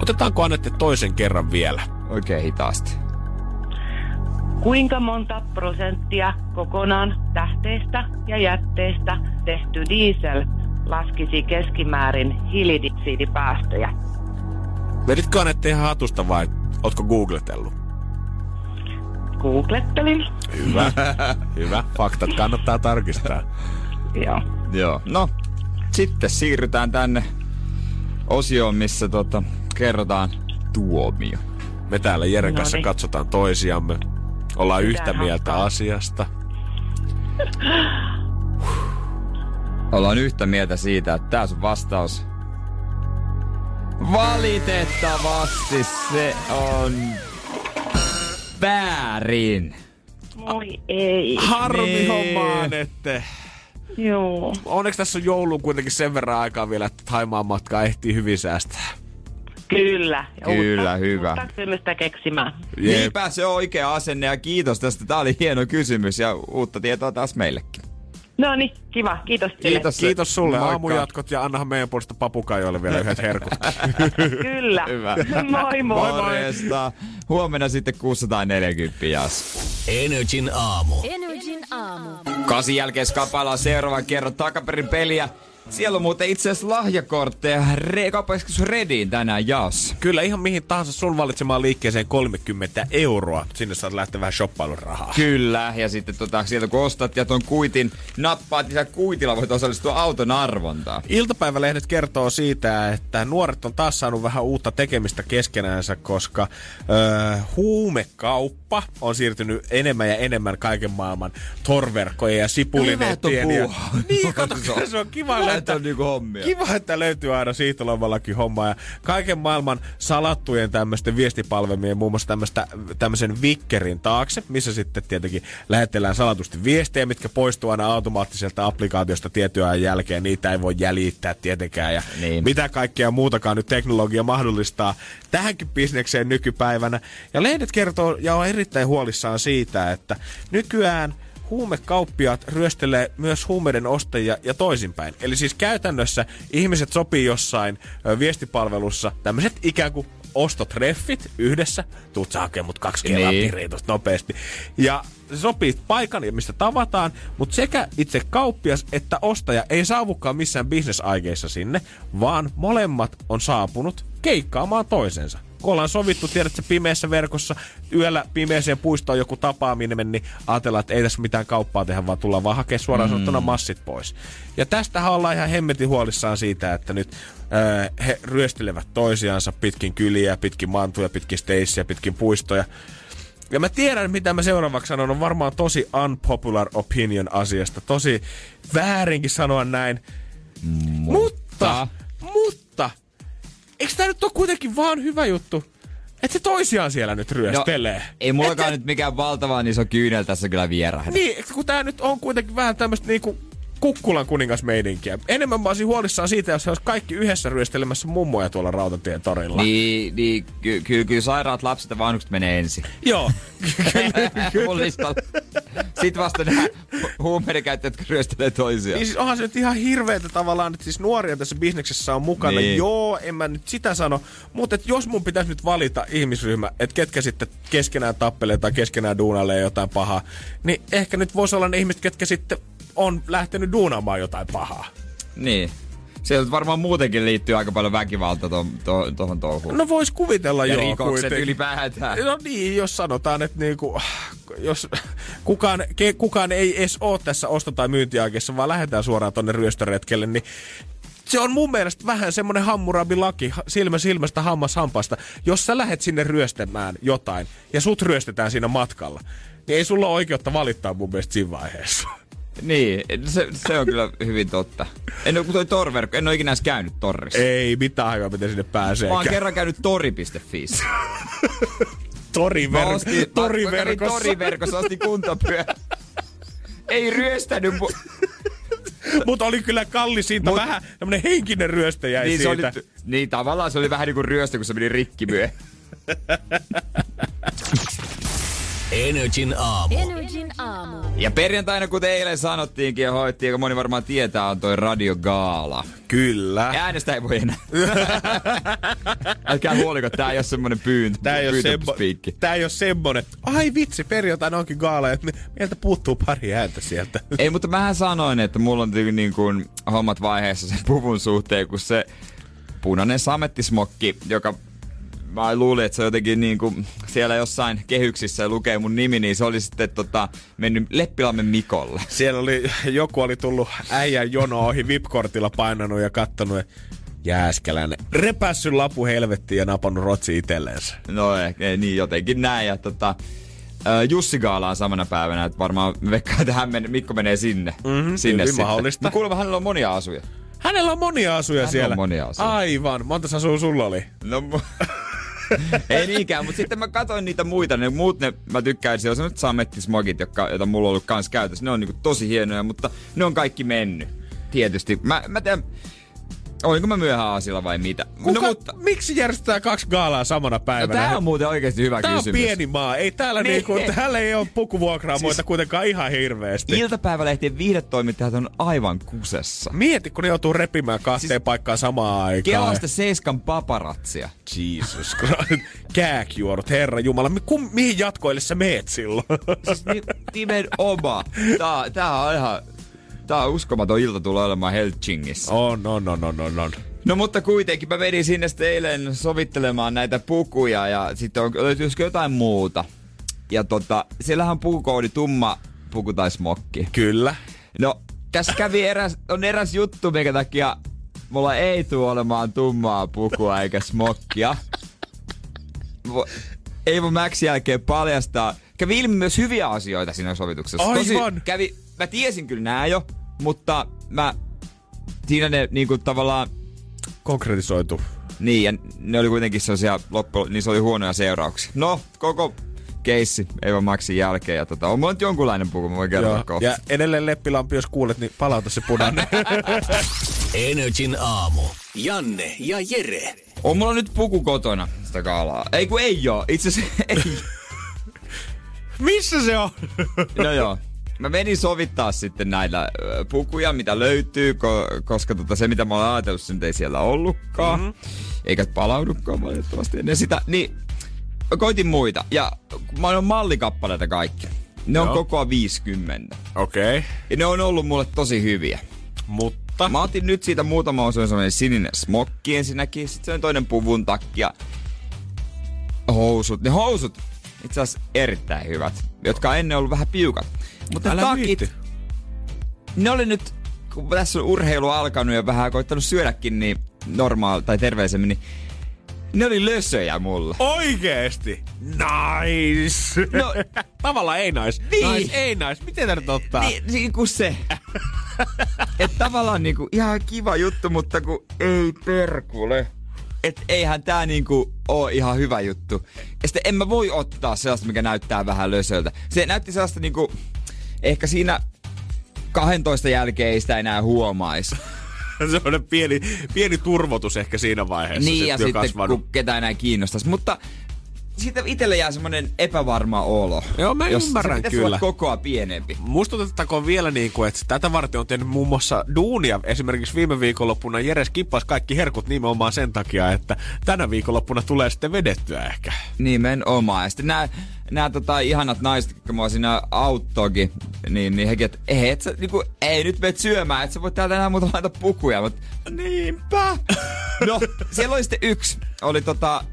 Otetaanko Anette toisen kerran vielä?
Oikein hitaasti.
Kuinka monta prosenttia kokonaan tähteistä ja jätteistä tehty diesel laskisi keskimäärin hiilidioksidipäästöjä?
Veditkö Anette ihan hatusta vai ootko googletellut?
Googlettelin.
Hyvä. Hyvä. Faktat kannattaa tarkistaa.
Joo.
Joo. No, sitten siirrytään tänne osioon, missä tota, kerrotaan tuomio.
Me täällä Jeren
No
kanssa
niin.
katsotaan toisiamme. Ollaan
Mitä
yhtä mieltä
hauskaa.
asiasta.
ollaan yhtä mieltä siitä, että tää sun vastaus valitettavasti se on väärin.
Moi ei.
Harmi
Niin.
hommaan, ette.
Joo.
Onneksi tässä on jouluun kuitenkin sen verran aikaa vielä, että Taimaan matkaa ehtii hyvin säästää.
Kyllä. Ja
Kyllä,
uutta,
hyvä.
Uutta kysymystä keksimään.
Niinpä se on oikea asenne ja kiitos tästä. Tää oli hieno kysymys ja uutta tietoa taas meillekin.
No niin, kiva. Kiitos teille.
Kiitos.
Kiitos sulle
Moikka.
aamujatkot ja annahan meidän puolesta papukaijoille vielä yhdet herkut.
Kyllä.
Hyvä.
moi moi.
Morjesta. Huomenna sitten 640 jas.
Energin aamu.
Energin aamu.
Kasin jälkeen skapaillaan seuraavan kerran takaperin peliä. Siellä on muuten itse asiassa lahjakortteja Re- kauppakeskus Rediin tänään jaossa.
Kyllä ihan mihin tahansa sun valitsemaan liikkeeseen 30 euroa. Sinne saat lähteä vähän shoppailun rahaa.
Kyllä, ja sitten tota, sieltä kun ostat ja ton kuitin nappaat, niin kuitilla voit osallistua auton arvontaan.
Iltapäivälehdet kertoo siitä, että nuoret on taas saanut vähän uutta tekemistä keskenäänsä, koska öö, huumekauppa on siirtynyt enemmän ja enemmän kaiken maailman torverkkojen ja sipulinettien. Ja... Niin, kato,
Se on-
kiva, että,
on niinku hommia.
Kiva, että löytyy aina siirtolomallakin hommaa ja kaiken maailman salattujen tämmöisten viestipalvelmien, muun muassa tämmöistä, tämmöisen Vickerin taakse, missä sitten tietenkin lähetellään salatusti viestejä, mitkä poistuu aina automaattiselta applikaatiosta tietyn ajan jälkeen. Niitä ei voi jäljittää tietenkään ja
Niin.
mitä kaikkea muutakaan nyt teknologia mahdollistaa tähänkin bisnekseen nykypäivänä. Ja lehdet kertoo ja on erittäin huolissaan siitä, että nykyään huumekauppiaat ryöstelee myös huumeiden ostajia ja toisinpäin. Eli siis käytännössä ihmiset sopii jossain ö, viestipalvelussa tämmöiset ikään kuin ostotreffit yhdessä. Tuut sä hakemaan mut kaksi kelaa
Niin.
nopeasti. Ja se sopii paikan, mistä tavataan, mutta sekä itse kauppias että ostaja ei saavukaan missään bisnesaikeissa sinne, vaan molemmat on saapunut keikkaamaan toisensa. Kun ollaan sovittu, tiedätkö, pimeässä verkossa, yöllä pimeäseen puistoon joku tapaaminen, niin ajatellaan, että ei tässä mitään kauppaa tehdä, vaan tullaan vaan hakea suoraan mm. sanottuna massit pois. Ja tästähän ollaan ihan hemmetin huolissaan siitä, että nyt öö, he ryöstelevät toisiansa pitkin kyliä, pitkin mantuja, pitkin steissiä, pitkin puistoja. Ja mä tiedän, mitä mä seuraavaksi sanon, on varmaan tosi unpopular opinion asiasta. Tosi väärinkin sanoa näin. Mutta, mutta, eikö tää nyt ole kuitenkin vaan hyvä juttu, että se toisiaan siellä nyt ryöstelee?
No, ei mullakaan nyt mikään valtavan iso kyynel tässä kyllä vierähdä.
Niin, kun tää nyt on kuitenkin vähän tämmöistä niinku kukkulan kuningasmeidinkiä. Enemmän mä olisin huolissaan siitä, jos he olisi kaikki yhdessä ryöstelemässä mummoja tuolla Rautatien torilla.
Niin, niin ky- kyllä ky- sairaat lapset ja vanhukset menee ensin.
Joo.
Mun listalla. Sitten vasta nämä hu- huumeiden käyttäjät, jotka ryöstelee toisiaan.
Niin siis onhan se nyt ihan hirveetä tavallaan, että siis nuoria tässä bisneksessä on mukana.
Niin.
Joo, en mä nyt sitä sano. Mutta jos mun pitäisi nyt valita ihmisryhmä, että ketkä sitten keskenään tappelee tai keskenään duunailee jotain pahaa, niin ehkä nyt voisi olla ne ihmiset, ketkä sitten on lähtenyt duunaamaan jotain pahaa.
Niin. Sieltä varmaan muutenkin liittyy aika paljon väkivaltaa tuohon to, tohon touhuun.
No vois kuvitella
ja
joo
rikokset
kuitenkin.
ylipäätään.
No niin, jos sanotaan, että niinku, jos kukaan, ke, kukaan ei edes ole tässä osto- tai myyntiaikeessa, vaan lähdetään suoraan tonne ryöstöretkelle, niin se on mun mielestä vähän semmonen hammurabilaki, ha- silmä silmästä, hammas hampasta. Jos sä lähet sinne ryöstämään jotain ja sut ryöstetään siinä matkalla, niin ei sulla ole oikeutta valittaa mun mielestä siinä vaiheessa.
Niin, se, se on kyllä hyvin totta. En ole toi torverkko, en ole ikinä edes käynyt torrissa.
Ei mitään aikaa, miten sinne pääsee.
Mä oon kerran käynyt tori.fi.
Toriver-
Mä ostin, mä, mä
toriverkossa.
toriverkossa, ostin kuntopyörä. Ei ryöstänyt mu-
Mutta oli kyllä kallis siitä,
Mut-
vähän tämmönen henkinen ryöstö jäi
niin, se
siitä.
oli, niin tavallaan se oli vähän niin kuin ryöstö, kun se meni rikki myö.
Energin aamu.
Energin aamu.
Ja perjantaina, kuten eilen sanottiinkin ja hoittiin, joka moni varmaan tietää, on toi radiogaala.
Kyllä.
Äänestä ei voi enää. Älkää huoliko, tää ei ole semmonen pyyntö.
Tää ei, ole semmo, tää ei ole semmonen, ai vitsi, perjantaina onkin gaala, meiltä puuttuu pari ääntä sieltä.
Ei, mutta mähän sanoin, että mulla on niin, niin kuin hommat vaiheessa sen puvun suhteen, kun se punainen samettismokki, joka mä luulin, että se jotenkin niin kuin siellä jossain kehyksissä lukee mun nimi, niin se oli sitten tota, mennyt Leppilammen Mikolle.
Siellä oli, joku oli tullut äijän jono ohi VIP-kortilla painanut ja kattonut, jääskeläinen. Repässy lapu helvettiin ja napannut rotsi itsellensä.
No ehkä niin jotenkin näin. Ja tota, Jussi Gaalaan samana päivänä, että varmaan me veikkaan, että hän men, Mikko menee sinne.
Mhm,
sinne
hyvin mahdollista.
Kuulemma hänellä on monia asuja.
Hänellä on monia asuja
Hänellä
siellä.
on monia asuja.
Aivan. Monta asua sulla oli?
No, ei niinkään, mutta sitten mä katsoin niitä muita, ne muut ne mä tykkään, siellä on sellaiset samettismogit, jotka, joita mulla on ollut kans käytössä. Ne on niinku tosi hienoja, mutta ne on kaikki mennyt. Tietysti. Mä, mä tiedän, olinko mä myöhään aasilla vai mitä.
Kuka,
No, mutta,
Miksi järjestetään kaksi gaalaa samana
no,
päivänä?
tää on muuten oikeasti hyvä
Tää on
kysymys.
pieni maa. Ei täällä
Niin.
niinku, täällä ei ole pukuvuokraamoita
Siis-
kuitenkaan ihan hirveästi.
Iltapäivälehtien viihdetoimittajat on aivan kusessa.
Mieti, kun ne joutuu repimään kahteen
Siis-
paikkaan samaan aikaan.
Kelasta Seiskan paparatsia.
Jesus Christ. Kääkjuorut, herra jumala. Mi- kum, mihin jatkoille sä meet silloin?
Siis ni- nimenomaan. Tää, tää on ihan... Tää on uskomaton ilta tulee olemaan Helsingissä.
on, on, on, on, on, on.
No mutta kuitenkin mä vedin sinne sitten eilen sovittelemaan näitä pukuja ja sitten on, löytyisikö jotain muuta. Ja tota, siellähän on pukukoodi tumma puku tai smokki.
Kyllä.
No, tässä kävi eräs, on eräs juttu, minkä takia mulla ei tule olemaan tummaa pukua eikä smokkia. Ei voi Max jälkeen paljastaa. Kävi ilmi myös hyviä asioita siinä sovituksessa.
Aivan.
kävi, mä tiesin kyllä nää jo, mutta mä siinä ne niinku tavallaan
Konkretisoitu.
niin, ja ne oli kuitenkin sellaisia loppu, niin se oli huonoja seurauksia. No, koko keissi Eeva Maxin jälkeen, ja tota, on mulla nyt jonkunlainen puku, mä voin kertoa
Joo.
kohta.
Ja edelleen Leppilampi, jos kuulet, niin palauta se punainen.
Energin aamu. Janne ja Jere.
On mulla nyt puku kotona, sitä kaalaa. Ei kun ei oo, itse asiassa ei.
Missä se on?
No joo. Mä menin sovittaa sitten näitä ö, pukuja, mitä löytyy, ko- koska tota, se mitä mä olen ajatellut, se nyt ei siellä ollutkaan. Mm-hmm. Eikä palaudukaan valitettavasti ennen sitä. Niin koitin muita. Ja mä oon mallikappaleita kaikki. Ne on
Joo.
kokoa 50.
Okei. Okay.
Ja ne on ollut mulle tosi hyviä.
Mutta?
Mä otin nyt siitä muutama osa, semmoinen sininen smokki ensinnäkin, sitten se on toinen puvun takki ja housut. Ne housut itse asiassa erittäin hyvät, jotka on ennen ollut vähän piukat. Mutta
Älä
takit,
viitti.
ne oli nyt, kun tässä on urheilu alkanut ja vähän koittanut syödäkin niin normaal tai terveellisemmin, niin ne oli lösöjä mulla.
Oikeesti? Nice!
No-
Tavallaan ei nais.
Niin.
Nice, ei nais. Miten tää nyt ottaa?
Niin, niin kuin se. Et tavallaan niinku ihan kiva juttu, mutta kun ei perkule. Et eihän tää niinku oo ihan hyvä juttu. Ja sitten en mä voi ottaa sellaista, mikä näyttää vähän lösöltä. Se näytti sellaista niinku, ehkä siinä 12 jälkeen ei sitä enää huomaisi.
Semmoinen pieni, pieni turvotus ehkä siinä vaiheessa.
niin, ja
jo
sitten
kasvanut.
kun ketään enää kiinnostaisi. Mutta siitä itselle jää semmonen epävarma olo.
Joo, mä
jos
ymmärrän
se
kyllä.
kokoa pienempi.
Muistutettakoon vielä, niin kuin, että tätä varten on tehnyt muun muassa duunia. Esimerkiksi viime viikonloppuna Jere skippasi kaikki herkut nimenomaan sen takia, että tänä viikonloppuna tulee sitten vedettyä ehkä.
Nimenomaan. Ja sitten nämä, nämä tota, ihanat naiset, jotka mua siinä auttoikin, niin, niin hekin, että ei, et sä, niinku, ei nyt menet syömään, että sä voit täältä enää muuta laita pukuja. Mutta niinpä. No, siellä oli sitten yksi. Oli tota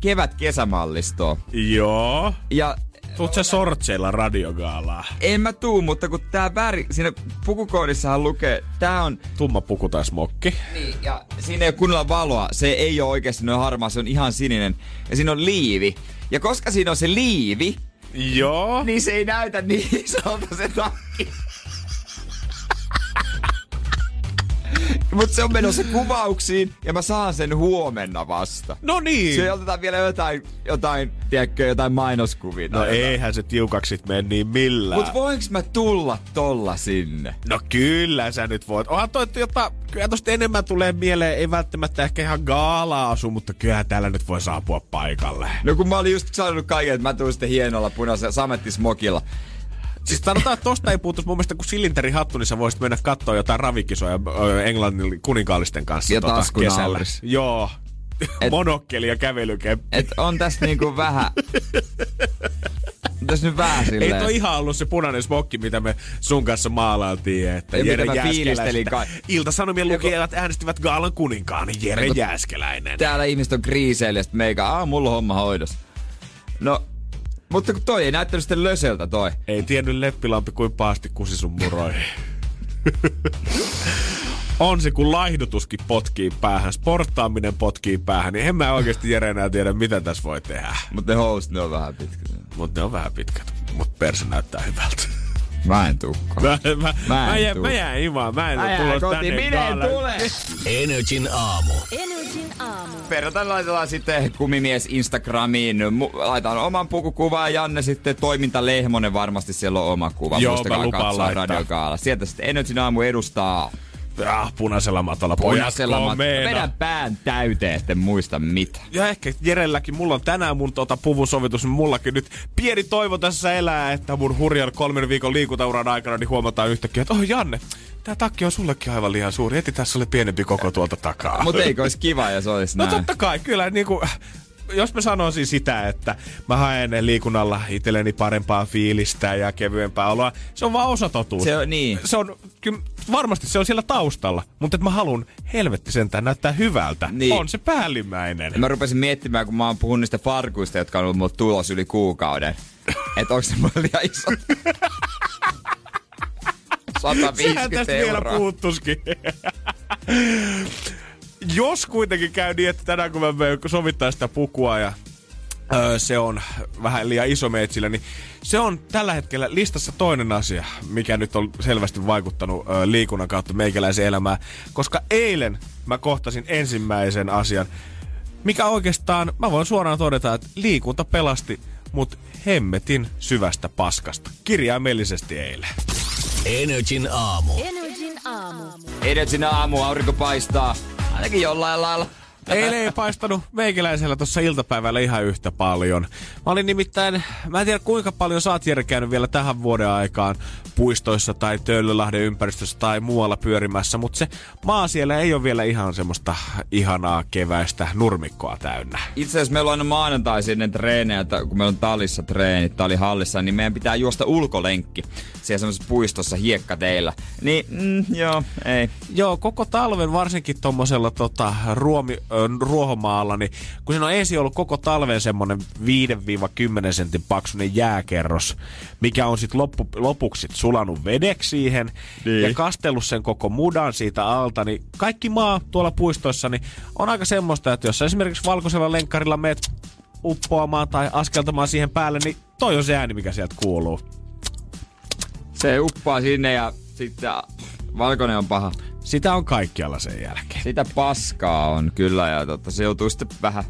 kevät-kesämallistoa.
Joo.
Ja
Tuut sä sortseilla radiogaalaa?
en mä tuu, mutta kun tää väri, siinä pukukoodissahan lukee, tää on,
Tumma puku tai smokki.
niin, ja siinä ei ole kunnolla valoa. Se ei ole oikeasti noin harmaa, se on ihan sininen. Ja siinä on liivi. Ja koska siinä on se liivi,
Joo.
niin se ei näytä niin isolta se takki. Mutta se on menossa kuvauksiin ja mä saan sen huomenna vasta.
No niin.
Se otetaan vielä jotain, jotain, tiedätkö, jotain mainoskuvia.
No eihän se tiukaksit mene niin millään.
Mut voinks mä tulla tolla sinne?
No kyllä sä nyt voit. Onhan toi, jota, kyllä tosta enemmän tulee mieleen, ei välttämättä ehkä ihan gaala-asu, mutta kyllä täällä nyt voi saapua paikalle.
No kun mä olin just sanonut kaiken, että mä tuun sitten hienolla punaisella samettismokilla.
Siis sanotaan, että tosta ei puutus mun mielestä kuin silinteri-hattu, niin sä voisit mennä katsoa jotain ravikisoja Englannin kuninkaallisten kanssa
Ja
tota,
taskunauris.
Joo.
Et-
Monokkeli ja kävelykeppi.
Et on tässä niinku vähän... tässä nyt vähän silleen...
Ei toi ihan ollut se punainen smokki, mitä me sun kanssa maalailtiin, että
Ja
Jere
fiilistelin kai.
Ilta-Sanomien lukijat äänestivät Gaalan kuninkaan, Jere Jääskeläinen.
täällä ihmiset on kriiseillä, ja sit meikä, aa, mulla on homma hoidossa. No, mutta kun toi ei näyttänyt sitten löseltä toi.
Ei tiennyt Leppilampi kuin paasti kusi sun muroihin. on se, kun laihdutuskin potkii päähän, sporttaaminen potkii päähän, niin en mä oikeasti Jere enää tiedä, mitä tässä voi tehdä.
Mutta ne housut, ne on vähän pitkät.
Mutta ne on vähän pitkät. mut perse näyttää hyvältä.
Mä en tukko.
Mä, mä,
Mä
mä,
en
jään,
tuu.
mä jään imaan. Mä en
Mä jään
tulossa
kotiin,
tänne
minä en tule!
Energin aamu.
Energin aamu.
Perjantaina laitetaan sitten kumimies Instagramiin. Laitan oman pukukuvan ja Janne sitten toiminta Lehmonen varmasti siellä on oma kuva.
Joo,
Muistakaa
mä lupaan
radiokaala. Sieltä sitten Energin aamu edustaa
Ah, punaisella matolla.
Punaisella mat-
komeena.
Vedän pään täyteen, etten muista mitä.
Ja ehkä Jerelläkin, mulla on tänään mun tota puvun sovitus, niin mullakin nyt pieni toivo tässä elää, että mun hurjan kolmen viikon liikuntauran aikana niin huomataan yhtäkkiä, että oh Janne, tää takki on sullekin aivan liian suuri, eti tässä oli pienempi koko tuolta takaa.
Mutta eikö olisi kiva, jos olisi
No
näin?
totta kai, kyllä niinku, jos mä sanoisin sitä, että mä haen liikunnalla itselleni parempaa fiilistä ja kevyempää oloa, se on vaan osa totuutta.
Se on niin.
Se on, kyllä, varmasti se on siellä taustalla, mutta että mä haluan helvetti sentään näyttää hyvältä.
Niin.
On se päällimmäinen.
Mä rupesin miettimään, kun mä oon puhunut niistä farkuista, jotka on ollut mulla tulos yli kuukauden. Että onko se mulla liian iso?
Sehän
150
tästä vielä
euroa.
puuttuskin. Jos kuitenkin käy niin, että tänään kun mä sovittaa sitä pukua ja öö, se on vähän liian iso meitsillä, niin se on tällä hetkellä listassa toinen asia, mikä nyt on selvästi vaikuttanut öö, liikunnan kautta meikäläisen elämään. Koska eilen mä kohtasin ensimmäisen asian, mikä oikeastaan, mä voin suoraan todeta, että liikunta pelasti mut hemmetin syvästä paskasta. Kirjaimellisesti eilen.
Energin aamu.
Energin aamu.
Energin aamu, aurinko paistaa. Ainakin jollain lailla.
Eilen ei paistanut meikäläisellä tuossa iltapäivällä ihan yhtä paljon. Mä olin nimittäin, mä en tiedä kuinka paljon sä oot Jere käynyt vielä tähän vuoden aikaan puistoissa tai Töölölahden ympäristössä tai muualla pyörimässä, mutta se maa siellä ei ole vielä ihan semmoista ihanaa keväistä nurmikkoa täynnä.
Itse asiassa meillä on aina maanantaisin ennen treenejä, että kun meillä on talissa treenit, talihallissa, niin meidän pitää juosta ulkolenkki siellä semmoisessa puistossa hiekkateillä. Niin, mm, joo, ei.
Joo, koko talven varsinkin tuommoisella tota, ruomi, ö, ruohomaalla, niin kun siinä on ensin ollut koko talven semmoinen 5-10 sentin paksunen jääkerros, mikä on sitten loppu, lopuksi sit sulanut vedeksi siihen
Niin.
ja kastellut sen koko mudan siitä alta, niin kaikki maa tuolla puistoissa niin on aika semmoista, että jos sä esimerkiksi valkoisella lenkkarilla meet uppoamaan tai askeltamaan siihen päälle, niin toi on se ääni, mikä sieltä kuuluu.
Se uppaa sinne ja sitten valkoinen on paha.
Sitä on kaikkialla sen jälkeen.
Sitä paskaa on kyllä ja totta, se joutuu sitten vähän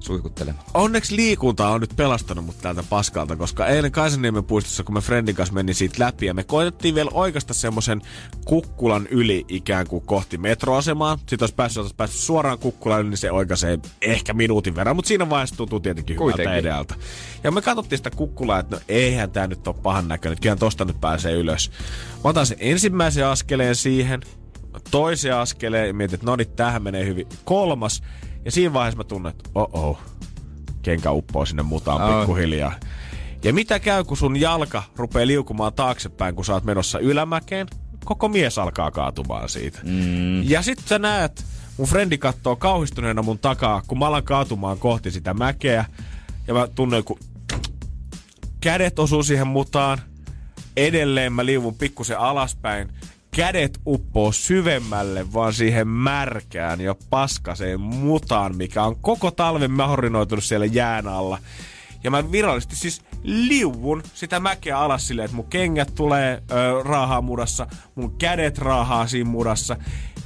suihkuttelemaan.
Onneksi liikunta on nyt pelastanut mut täältä paskalta, koska eilen Kaisaniemen puistossa, kun me Friendin kanssa menin siitä läpi ja me koitettiin vielä oikeasta semmoisen kukkulan yli ikään kuin kohti metroasemaa. Sitten olisi päässyt, olisi päässyt suoraan kukkulan, niin se oikaisee ehkä minuutin verran, mutta siinä vaiheessa tuntuu tietenkin hyvältä
Kuitenkin.
idealta. Ja me katsottiin sitä kukkulaa, että no eihän tämä nyt ole pahan näköinen, kyllähän tosta nyt pääsee ylös. Mä otan sen ensimmäisen askeleen siihen, toisen askeleen ja mietin, että no niin, tämähän menee hyvin. Kolmas, ja siinä vaiheessa mä tunnen, että oh oh, kenkä uppoo sinne mutaan
Oh.
pikkuhiljaa. Ja mitä käy, kun sun jalka rupeaa liukumaan taaksepäin, kun sä oot menossa ylämäkeen? Koko mies alkaa kaatumaan siitä. Mm. Ja sit sä näet, mun frendi kattoo kauhistuneena mun takaa, kun mä alan kaatumaan kohti sitä mäkeä. Ja mä tunnen, kun kädet osuu siihen mutaan. Edelleen mä liivun pikkusen alaspäin. Kädet uppoo syvemmälle vaan siihen märkään ja paskaseen mutaan, mikä on koko talven mahorinoitunut siellä jään alla. Ja mä virallisesti siis liuvun sitä mäkeä alas silleen, että mun kengät tulee ö, raahaa mudassa, mun kädet raahaa siinä mudassa.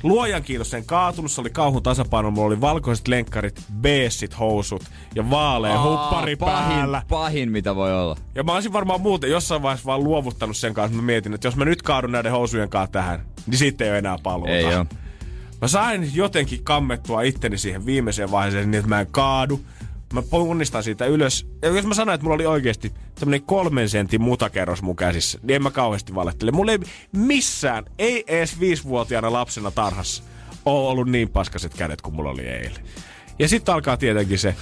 Luojan kiitos sen kaatunut, se oli kauhun tasapaino, mulla oli valkoiset lenkkarit, beessit housut ja vaalea huppari
pahin,
päällä.
pahin, mitä voi olla.
Ja mä olisin varmaan muuten jossain vaiheessa vaan luovuttanut sen kanssa. Mä mietin, että jos mä nyt kaadun näiden housujen kanssa tähän, niin sitten ei ole enää paluuta.
Ei oo.
Mä sain jotenkin kammettua itteni siihen viimeiseen vaiheeseen niin, että mä en kaadu. Mä ponnistan siitä ylös. Ja jos mä sanoin, että mulla oli oikeasti tämmönen kolmen sentin mutakerros mun käsissä, niin en mä kauheasti valehtele. Mulla ei missään, ei edes viisivuotiaana lapsena tarhassa, ole ollut niin paskaset kädet kuin mulla oli eilen. Ja sitten alkaa tietenkin se,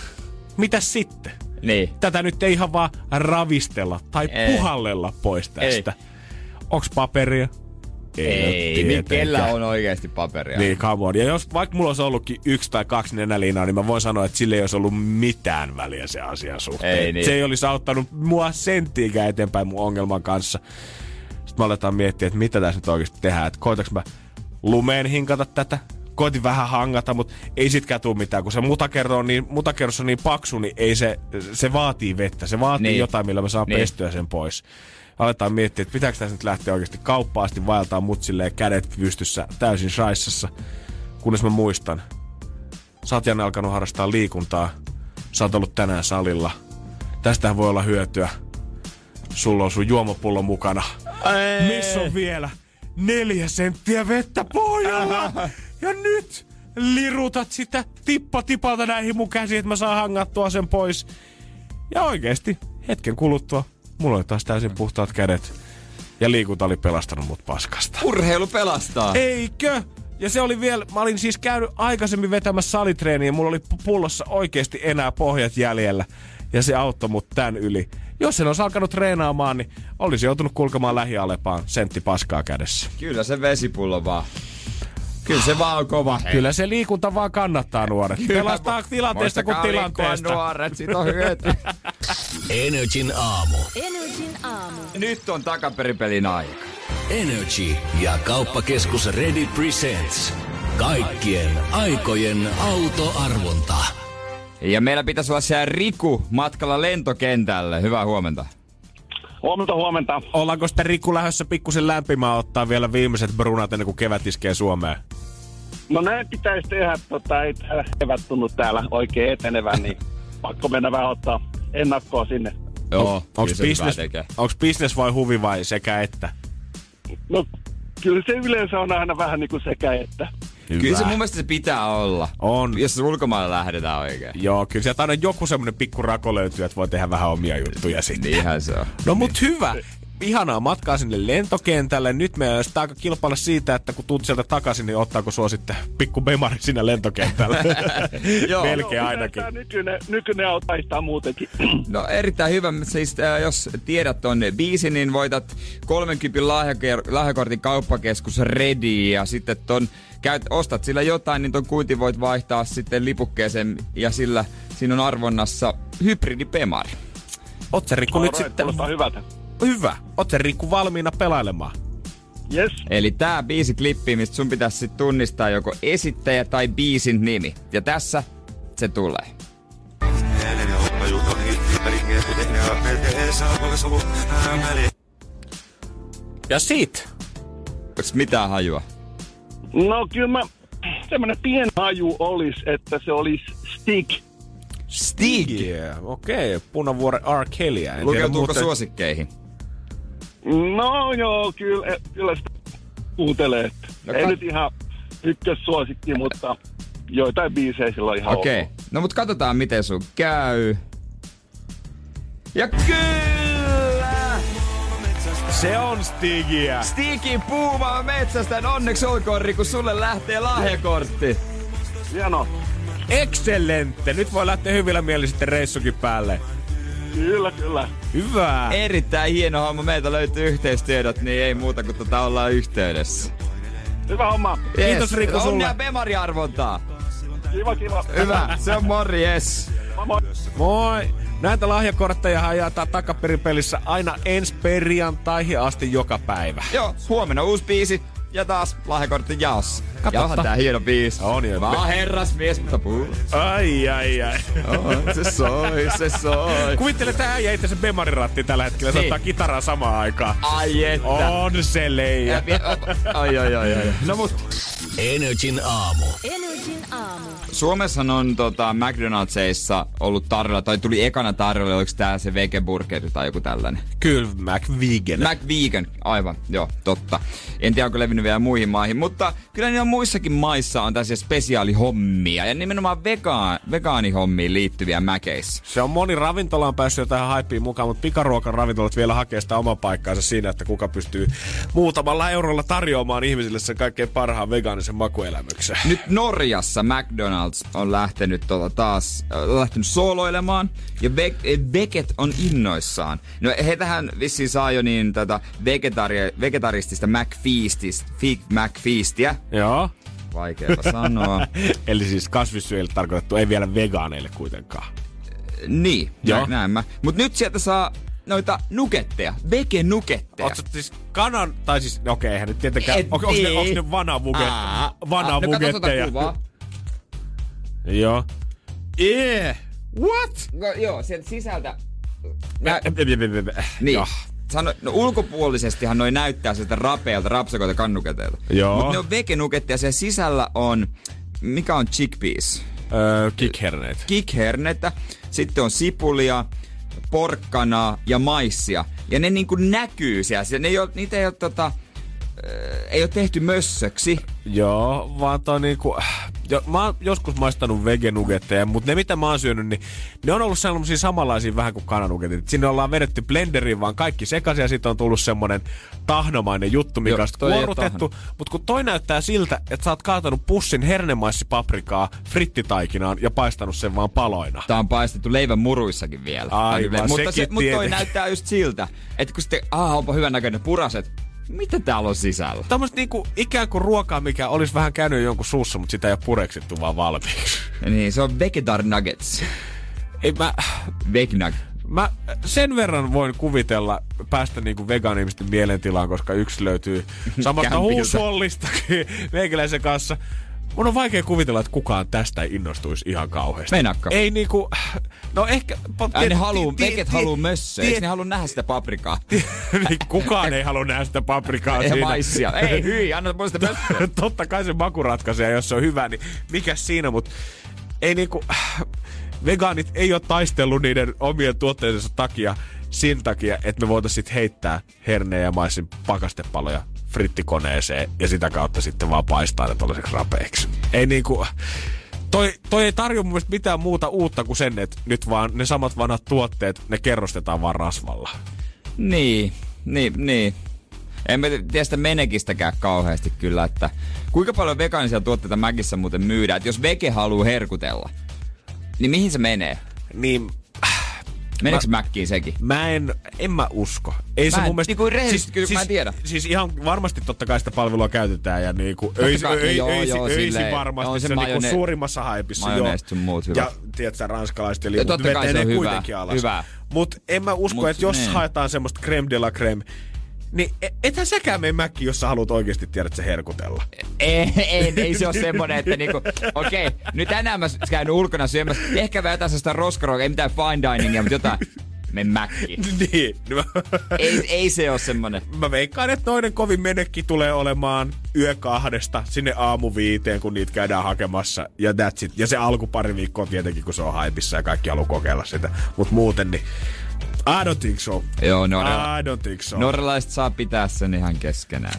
mitä sitten?
Niin.
tätä nyt ei ihan vaan ravistella tai
Ei.
ei. puhallella pois tästä. Onks paperia?
Ei, ei
tietenkään.
kellä on oikeasti paperia.
Niin, come on. Ja jos vaikka mulla olisi ollutkin yksi tai kaksi nenäliinaa, niin mä voin sanoa, että sille ei olisi ollut mitään väliä se asian suhteen.
Ei niin.
Se ei olisi auttanut mua senttiinkään eteenpäin mun ongelman kanssa. Sitten me aletaan miettiä, että mitä tässä nyt oikeasti tehdään. Että koitaks mä lumeen hinkata tätä? koitin vähän hangata, mutta ei sitkään tule mitään, kun se mutakerro on niin, mutakerros on niin paksu, niin ei se, se vaatii vettä. Se vaatii
Niin.
jotain, millä mä saan
Niin.
pestyä sen pois. Aletaan miettiä, että pitääkö tässä nyt lähteä oikeasti kauppaan asti vaeltaa mut silleen kädet pystyssä täysin shaissassa. Kunnes mä muistan, sä oot Janne alkanut harrastaa liikuntaa. Sä oot ollut tänään salilla. Tästähän voi olla hyötyä. Sulla on sun juomapullo mukana. Missä on vielä neljä senttiä vettä pohjalla? Ja nyt lirutat sitä tippa tipalta näihin mun käsiin, että mä saan hangattua sen pois. Ja oikeesti, hetken kuluttua, mulla oli taas täysin puhtaat kädet. Ja liikunta oli pelastanut mut paskasta.
Urheilu pelastaa.
Eikö? Ja se oli vielä, mä olin siis käynyt aikaisemmin vetämässä salitreeniä ja mulla oli pu- pullossa oikeasti enää pohjat jäljellä. Ja se auttoi mut tän yli. Jos en olisi alkanut treenaamaan, niin olisi joutunut kulkemaan lähialepaan sentti paskaa kädessä.
Kyllä se vesipullo vaan. Kyllä se vaan on kova. Hei.
Kyllä se liikunta vaan kannattaa nuoret. Pelastaa tilanteesta kuin tilanteesta.
nuoret, siitä on hyötyä.
Energin aamu.
Energin aamu.
Nyt on takaperipelin aika.
Energy ja kauppakeskus Ready Presents. Kaikkien aikojen autoarvonta.
Ja meillä pitäisi olla siellä Riku matkalla lentokentälle. Hyvää huomenta.
Huomenta, huomenta.
Ollaanko sitten Rikku lähdössä pikkusen lämpimään ottaa vielä viimeiset brunat ennen kuin kevät iskee Suomeen?
No näin pitäisi tehdä, tota, ei täällä kevät tunnu täällä oikein etenevän, niin pakko mennä vähän ottaa ennakkoa sinne.
Joo, tekee.
onks business vai huvi vai sekä että?
No kyllä se yleensä on aina vähän niin kuin sekä että.
Kyllä se mun mielestä se pitää olla.
On.
Jos ulkomaille lähdetään oikein.
Joo, kyllä sieltä aina joku semmonen pikku rako löytyy, että voi tehdä vähän omia juttuja sitten.
Niinhän se on.
No mut hyvä. Ihanaa matkaa sinne lentokentälle. Nyt meidän olisi aika kilpailla siitä, että kun tuut sieltä takaisin, niin ottaako sua sitten pikku bemari sinne lentokentälle?
Joo.
Melkein ainakin.
Tämä nykyinen, nykyinen auto muutenkin.
No erittäin hyvä. Siis äh, jos tiedät ton biisin, niin voitat 30 lahjaker- lahjakortin kauppakeskus Ready ja sitten ton käyt, ostat sillä jotain, niin ton kuitin voit vaihtaa sitten lipukkeeseen ja sillä siinä on arvonnassa hybridi Pemari.
Oot sä Rikku nyt
Alright,
sitten...
hyvältä.
Hyvä. Oot sä Rikku valmiina pelailemaan?
Yes.
Eli tää biisiklippi, mistä sun pitäisi sit tunnistaa joko esittäjä tai biisin nimi. Ja tässä se tulee.
Ja sit.
Onks mitään hajua?
No kyllä mä, semmoinen pieni haju olisi, että se olisi Stick.
Stig!
Yeah, okei. Okay. Punavuoren R. Kellyä.
Lukeutuuko
muuten-
suosikkeihin?
No joo, kyllä, eh, kyllä sitä kuuntelee.
No
Ei
kat-
nyt ihan ykkössuosikki, mutta joitain biisejä sillä on ihan
Okei.
ok.
No mut katsotaan miten sun käy. Ja kyllä!
Se on Stigiä.
Stigin puumaa metsästä. Onneksi olkoon Riku, sulle lähtee lahjakortti.
Hieno.
Excelente. Nyt voi lähteä hyvillä mielin sitten reissukin päälle.
Kyllä, kyllä.
Hyvä.
Erittäin hieno homma. Meiltä löytyy yhteistiedot, niin ei muuta kuin tota ollaan yhteydessä.
Hyvä homma.
Kiitos, Riku, sulle.
Onnea Bemari-arvontaa.
Kiva, kiva.
Hyvä, se on morjes.
Moi, moi.
Näitä lahjakortteja jaetaan takaperipelissä aina ensi perjantaihin asti joka päivä.
Joo, huomenna uusi biisi ja taas lahjakortti jaossa.
Kato,
Ja onhan tää hieno biisi.
On jo.
Mä oon herrasmies, mutta puu.
Ai, ai, ai.
Oh, se soi, se soi.
Kuvittele, että äijä itse se bemariratti tällä hetkellä. Se
Niin.
ottaa kitaraa samaan aikaan.
Ai että.
On se leija.
Ai, ai, ai, ai. No mut,
Energin aamu.
Energin aamu.
Suomessa on tota, McDonaldsissa ollut tarjolla, tai tuli ekana tarjolla, oliko tää se vegeburgeri tai joku tällainen?
Kyllä, McVegan.
McVegan, aivan, joo, totta. En tiedä, onko levinnyt vielä muihin maihin, mutta kyllä niillä muissakin maissa on tällaisia spesiaalihommia, ja nimenomaan vegaan, vegaanihommiin liittyviä mäkeissä.
Se on moni ravintola on päässyt jo tähän haippiin mukaan, mutta pikaruokan ravintolat vielä hakee sitä omaa paikkaansa siinä, että kuka pystyy muutamalla eurolla tarjoamaan ihmisille sen kaikkein parhaan vegaanisen makuelämyksen.
Nyt Norjassa McDonald's on lähtenyt tota taas äh, lähtenyt sooloilemaan ja veget on innoissaan. No he tähän vissiin saa jo niin tätä vegetari- vegetaristista McFeastista, Fig McFeastia.
Joo.
Vaikeaa sanoa.
Eli siis kasvissyöjille tarkoitettu, ei vielä vegaaneille kuitenkaan.
niin,
Joo.
Joo. näin mä. Mut nyt sieltä saa noita nuketteja, vege-nuketteja.
Oletko siis kanan, tai siis, no okei, eihän nyt tietenkään,
Et
onko, onko, ne,
niin.
onko ne vanavuget?
Aa,
vanha
Ah, no kuvaa.
Joo. Yeah. What?
No, joo, sieltä sisältä... Nä,
Niin.
Sano, no ulkopuolisestihan noi näyttää sieltä rapealta, rapsakoilta kannuketeilta.
Joo.
Mutta ne on vegenuketteja, siellä sisällä on... Mikä on chickpeas?
Öö, kickherneet.
Kikhernettä, sitten on sipulia, porkkanaa ja maissia. Ja ne niinku näkyy siellä. Ne ei ole, niitä ei ole tota, ei ole tehty mössöksi.
Joo, vaan toi niinku... Jo, mä oon joskus maistanut vegenugetteja, mutta ne mitä mä oon syönyt, niin ne on ollut sellaisia samanlaisia vähän kuin kananugetit. Et Sinne ollaan vedetty blenderiin vaan kaikki sekaisin ja siitä on tullut semmonen tahnomainen juttu, mikä
Joo,
on kuorrutettu. Mutta kun toi näyttää siltä, että sä oot kaatanut pussin hernemaissipaprikaa frittitaikinaan ja paistanut sen vaan paloina.
Tää on paistettu leivän muruissakin vielä.
Aivan,
mutta, se, mutta toi näyttää just siltä, että kun sitten, ah, onpa hyvän näköinen puraset. Mitä täällä on sisällä?
Tämmöistä niinku ikään kuin ruokaa, mikä olisi vähän käynyt jonkun suussa, mutta sitä ei ole pureksittu vaan valmiiksi.
Niin, se on vegetar nuggets.
Ei mä,
Vegnug.
Mä sen verran voin kuvitella päästä niinku vegaanimisten mielentilaan, koska yksi löytyy samasta
Kämpiltä.
huushollistakin meikäläisen kanssa. Mun on vaikea kuvitella, että kukaan tästä ei innostuisi ihan kauheasti.
Meinaatko?
Ei niinku, no ehkä...
Ai ne haluu,
ti-
haluu mössöä. Eikö ne halua nähdä sitä paprikaa?
niin kukaan ei halua nähdä sitä paprikaa
ja
siinä.
maissia. Ei, hyi, anna mulle sitä mössöä.
Totta kai se maku ratkaisee, jos se on hyvä, niin mikä siinä, mutta ei niinku... Vegaanit ei ole taistellut niiden omien tuotteidensa takia sen takia, että me voitaisiin heittää herneen ja maissin pakastepaloja frittikoneeseen ja sitä kautta sitten vaan paistaa ne tollaiseksi rapeiksi. Ei niinku... Toi, toi ei tarjoa mun mielestä mitään muuta uutta kuin sen, että nyt vaan ne samat vanhat tuotteet, ne kerrostetaan vaan rasvalla.
Niin, niin, niin. En mä tiedä sitä menekistäkään kauheasti kyllä, että kuinka paljon vegaanisia tuotteita Mäkissä muuten myydään. Että jos vege haluaa herkutella, niin mihin se menee?
Niin
Meneekö Mäkkiin sekin?
Mä en, en mä usko. Ei se
Mä en-
mun mielestä...
niinku rehellisesti kyllä mä en tiedä.
Siis ihan varmasti totta kai sitä palvelua käytetään ja niinku öis,
kai,
öi,
joo,
öisi,
joo,
öisi
silleen.
varmasti
On se
se, niinku
majone-
suurimmassa haipissa.
majoneesit sun muut hyvät.
Ja tiedätkö, ranskalaiset ja
Ja totta kai se
ne
on
kuitenkin alas.
hyvää.
Mut en mä usko,
Mut
että jos
niin.
haetaan semmoista creme de la creme, niin e- ethän säkään mene mäkkiin, jos sä haluat oikeasti tiedä, että se herkutella.
Ei, ei, ei se ole semmonen, että niinku, okei, okay, nyt tänään mä käynyt ulkona syömässä, ehkä vähän sitä roskaruokaa, ei mitään fine diningia, mutta jotain, men mäkkiin.
niin. mä-
Ei, ei se ole semmonen.
Mä veikkaan, että toinen kovin menekki tulee olemaan yö kahdesta sinne aamu viiteen, kun niitä käydään hakemassa. Ja that's it. Ja se alku pari viikkoa tietenkin, kun se on haipissa ja kaikki haluaa kokeilla sitä. Mut muuten niin... I don't think so.
Joo, Norra,
I don't think so.
norralaiset saa pitää sen ihan keskenään.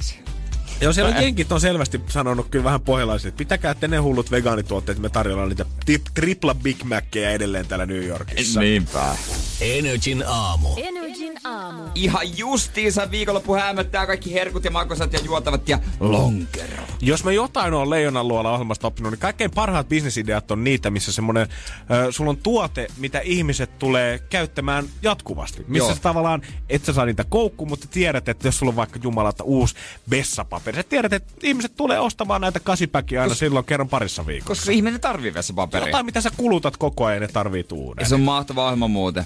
Joo, siellä jenkit on selvästi sanonut kyllä vähän pohjalaiset, että pitäkää te ne hullut vegaanituotteet, me tarjolla niitä tip, tripla Big Mackeja edelleen täällä New Yorkissa.
Niinpä.
Energin aamu.
Energin aamu.
Ihan justiinsa viikonloppu hämöttää kaikki herkut ja makosat ja juotavat ja lonkero.
Jos mä jotain on Leijonan luola ohjelmasta oppinut, niin kaikkein parhaat bisnesideat on niitä, missä semmonen, äh, sulla on tuote, mitä ihmiset tulee käyttämään jatkuvasti. Missä
Joo.
tavallaan, et sä saa niitä koukkuun, mutta tiedät, että jos sulla on vaikka jumalata uusi vessapaperi, sä tiedät, että ihmiset tulee ostamaan näitä kasipäkiä aina
Kos-
silloin kerran parissa viikossa.
Koska ihminen tarvii vessapaperia.
Jotain, mitä sä kulutat koko ajan, ne tarvii uuden.
Ja se on mahtava ohjelma muuten.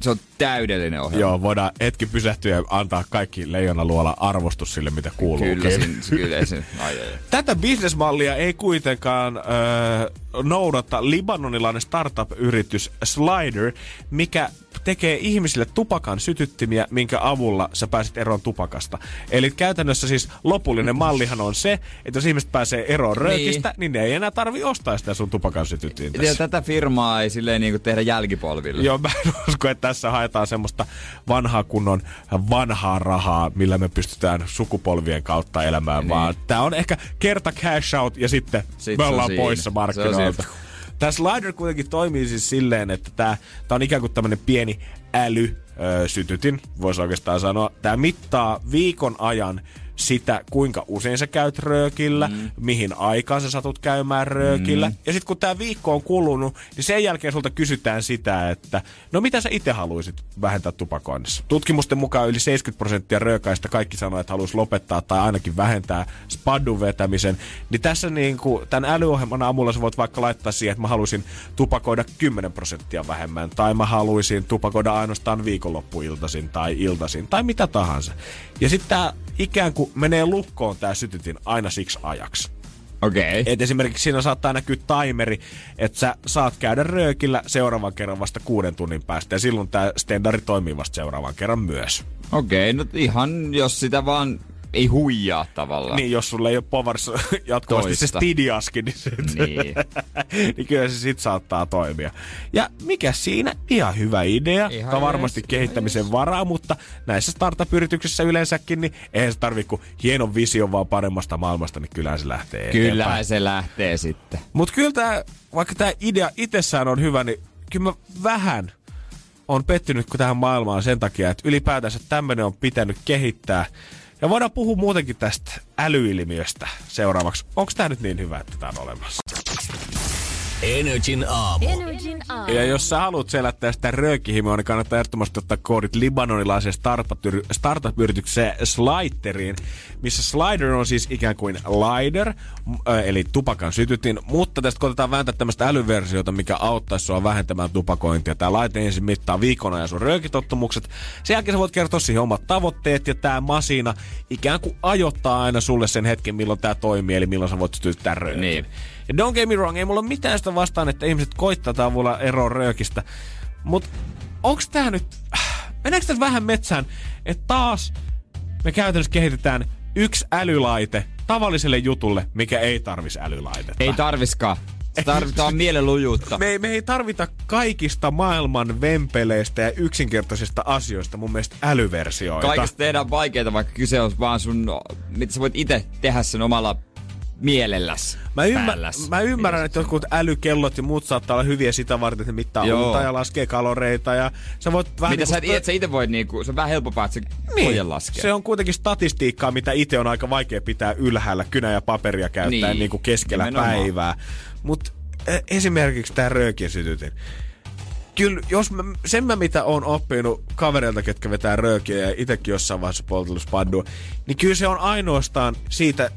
Se on täydellinen ohjelma.
Joo, voidaan hetki pysähtyä ja antaa kaikki Leijonan luola arvostus sille, mitä kuuluu.
Kyllä, siinä, kyllä se, ai, ai, ai.
Tätä bisnesmallia ei kuitenkaan öö, noudata libanonilainen startup-yritys Slider, mikä tekee ihmisille tupakan sytyttimiä, minkä avulla sä pääset eroon tupakasta. Eli käytännössä siis lopullinen mallihan on se, että jos ihmiset pääsee eroon röökistä, niin, niin ne ei enää tarvi ostaa sitä sun tupakan sytyttintä.
Ja tätä firmaa ei silleen niinku tehdä jälkipolville.
Joo, mä en usko, että tässä haetaan semmoista vanhaa kunnon vanhaa rahaa, millä me pystytään sukupolvien kautta elämään, niin. vaan tää on ehkä kerta cash out ja sitten
Sit
me ollaan poissa
Se siinä.
Tämä slider kuitenkin toimii siis silleen, että tämä, tämä on ikään kuin tämmöinen pieni äly ö, sytytin, voisi oikeastaan sanoa. Tämä mittaa viikon ajan sitä, kuinka usein sä käyt röökillä, mm. mihin aikaan sä satut käymään röökillä. Mm. Ja sitten kun tämä viikko on kulunut, niin sen jälkeen sulta kysytään sitä, että no mitä sä itse haluaisit vähentää tupakoinnissa. Tutkimusten mukaan yli 70 prosenttia röökaista kaikki sanoo, että haluaisi lopettaa tai ainakin vähentää spaddun vetämisen. Niin tässä niin kuin, tämän älyohjelman avulla sä voit vaikka laittaa siihen, että mä haluaisin tupakoida 10 prosenttia vähemmän. Tai mä haluaisin tupakoida ainoastaan viikonloppuiltaisin tai iltaisin tai mitä tahansa. Ja sitten tämä ikään kuin menee lukkoon tämä sytytin aina siksi ajaksi.
Okei. Okay.
Et esimerkiksi siinä saattaa näkyä timeri, että sä saat käydä röökillä seuraavan kerran vasta kuuden tunnin päästä. Ja silloin tämä standardi toimii vasta seuraavan kerran myös.
Okei, okay, no ihan jos sitä vaan ei huijaa tavallaan.
Niin, jos sulle ei ole povarissa jatkuvasti se
Toista.
stidiaski, niin, sit,
Niin.
niin kyllä se sit saattaa toimia. Ja mikä siinä? Ihan hyvä idea.
Ihan
Ihan varmasti
jees,
kehittämisen varaa, mutta näissä startup-yrityksissä yleensäkin, niin eihän se tarvi kuin hienon vision vaan paremmasta maailmasta, niin kyllähän se lähtee
Kyllähän
eteenpäin.
se lähtee sitten.
Mutta kyllä tää, vaikka tämä idea itsessään on hyvä, niin kyllä mä vähän on pettynyt tähän maailmaan sen takia, että ylipäätänsä tämmöinen on pitänyt kehittää. Ja voidaan puhua muutenkin tästä älyilmiöstä seuraavaksi. Onko tämä nyt niin hyvä, että tämä on olemassa?
Energin aamu.
Energin aamu.
Ja jos sä haluat selättää sitä röökihimoa, niin kannattaa ehdottomasti ottaa koodit libanonilaiseen startup- startup-yritykseen Sliteriin, missä slider on siis ikään kuin lighter, m- ö, eli tupakan sytytin, mutta tästä koitetaan vääntää tämmöistä älyversiota, mikä auttaisi sua vähentämään tupakointia. Tämä laite ensin mittaa viikon ajan sun röökitottumukset. Sen jälkeen sä voit kertoa siihen omat tavoitteet ja tämä masina ikään kuin ajoittaa aina sulle sen hetken, milloin tämä toimii, eli milloin sä voit sytyttää röökin.
Niin.
Ja don't get me wrong, ei mulla ole mitään sitä vastaan, että ihmiset koittaa tavulla eroa röökistä. Mutta onks tää nyt... Meneekö tässä vähän metsään, että taas me käytännössä kehitetään yksi älylaite tavalliselle jutulle, mikä ei tarvis älylaitetta.
Ei tarviskaan. Tarvitaan mielenlujuutta.
me, ei, me ei tarvita kaikista maailman vempeleistä ja yksinkertaisista asioista mun mielestä älyversioita.
Kaikesta tehdään vaikeita, vaikka kyse on vaan sun, mitä sä voit itse tehdä sen omalla mielelläs.
Mä, ymmär,
päälläs.
mä ymmärrän, että jotkut älykellot ja muut saattaa olla hyviä sitä varten, että ne mittaa
Joo.
unta ja laskee kaloreita. Ja sä voit vähän
Mitä
niinku
sä, et, sä itse voit niinku, se on vähän helpompaa, että se niin. laskee.
Se on kuitenkin statistiikkaa, mitä itse on aika vaikea pitää ylhäällä kynä ja paperia käyttäen
Niin,
niin, niin kuin keskellä
nimenomaan.
päivää. Mutta esimerkiksi tämä röökisytytin. Kyllä, jos mä, sen mä mitä on oppinut kavereilta, ketkä vetää röökiä ja itsekin jossain vaiheessa poltellut spaddua, niin kyllä se on ainoastaan siitä,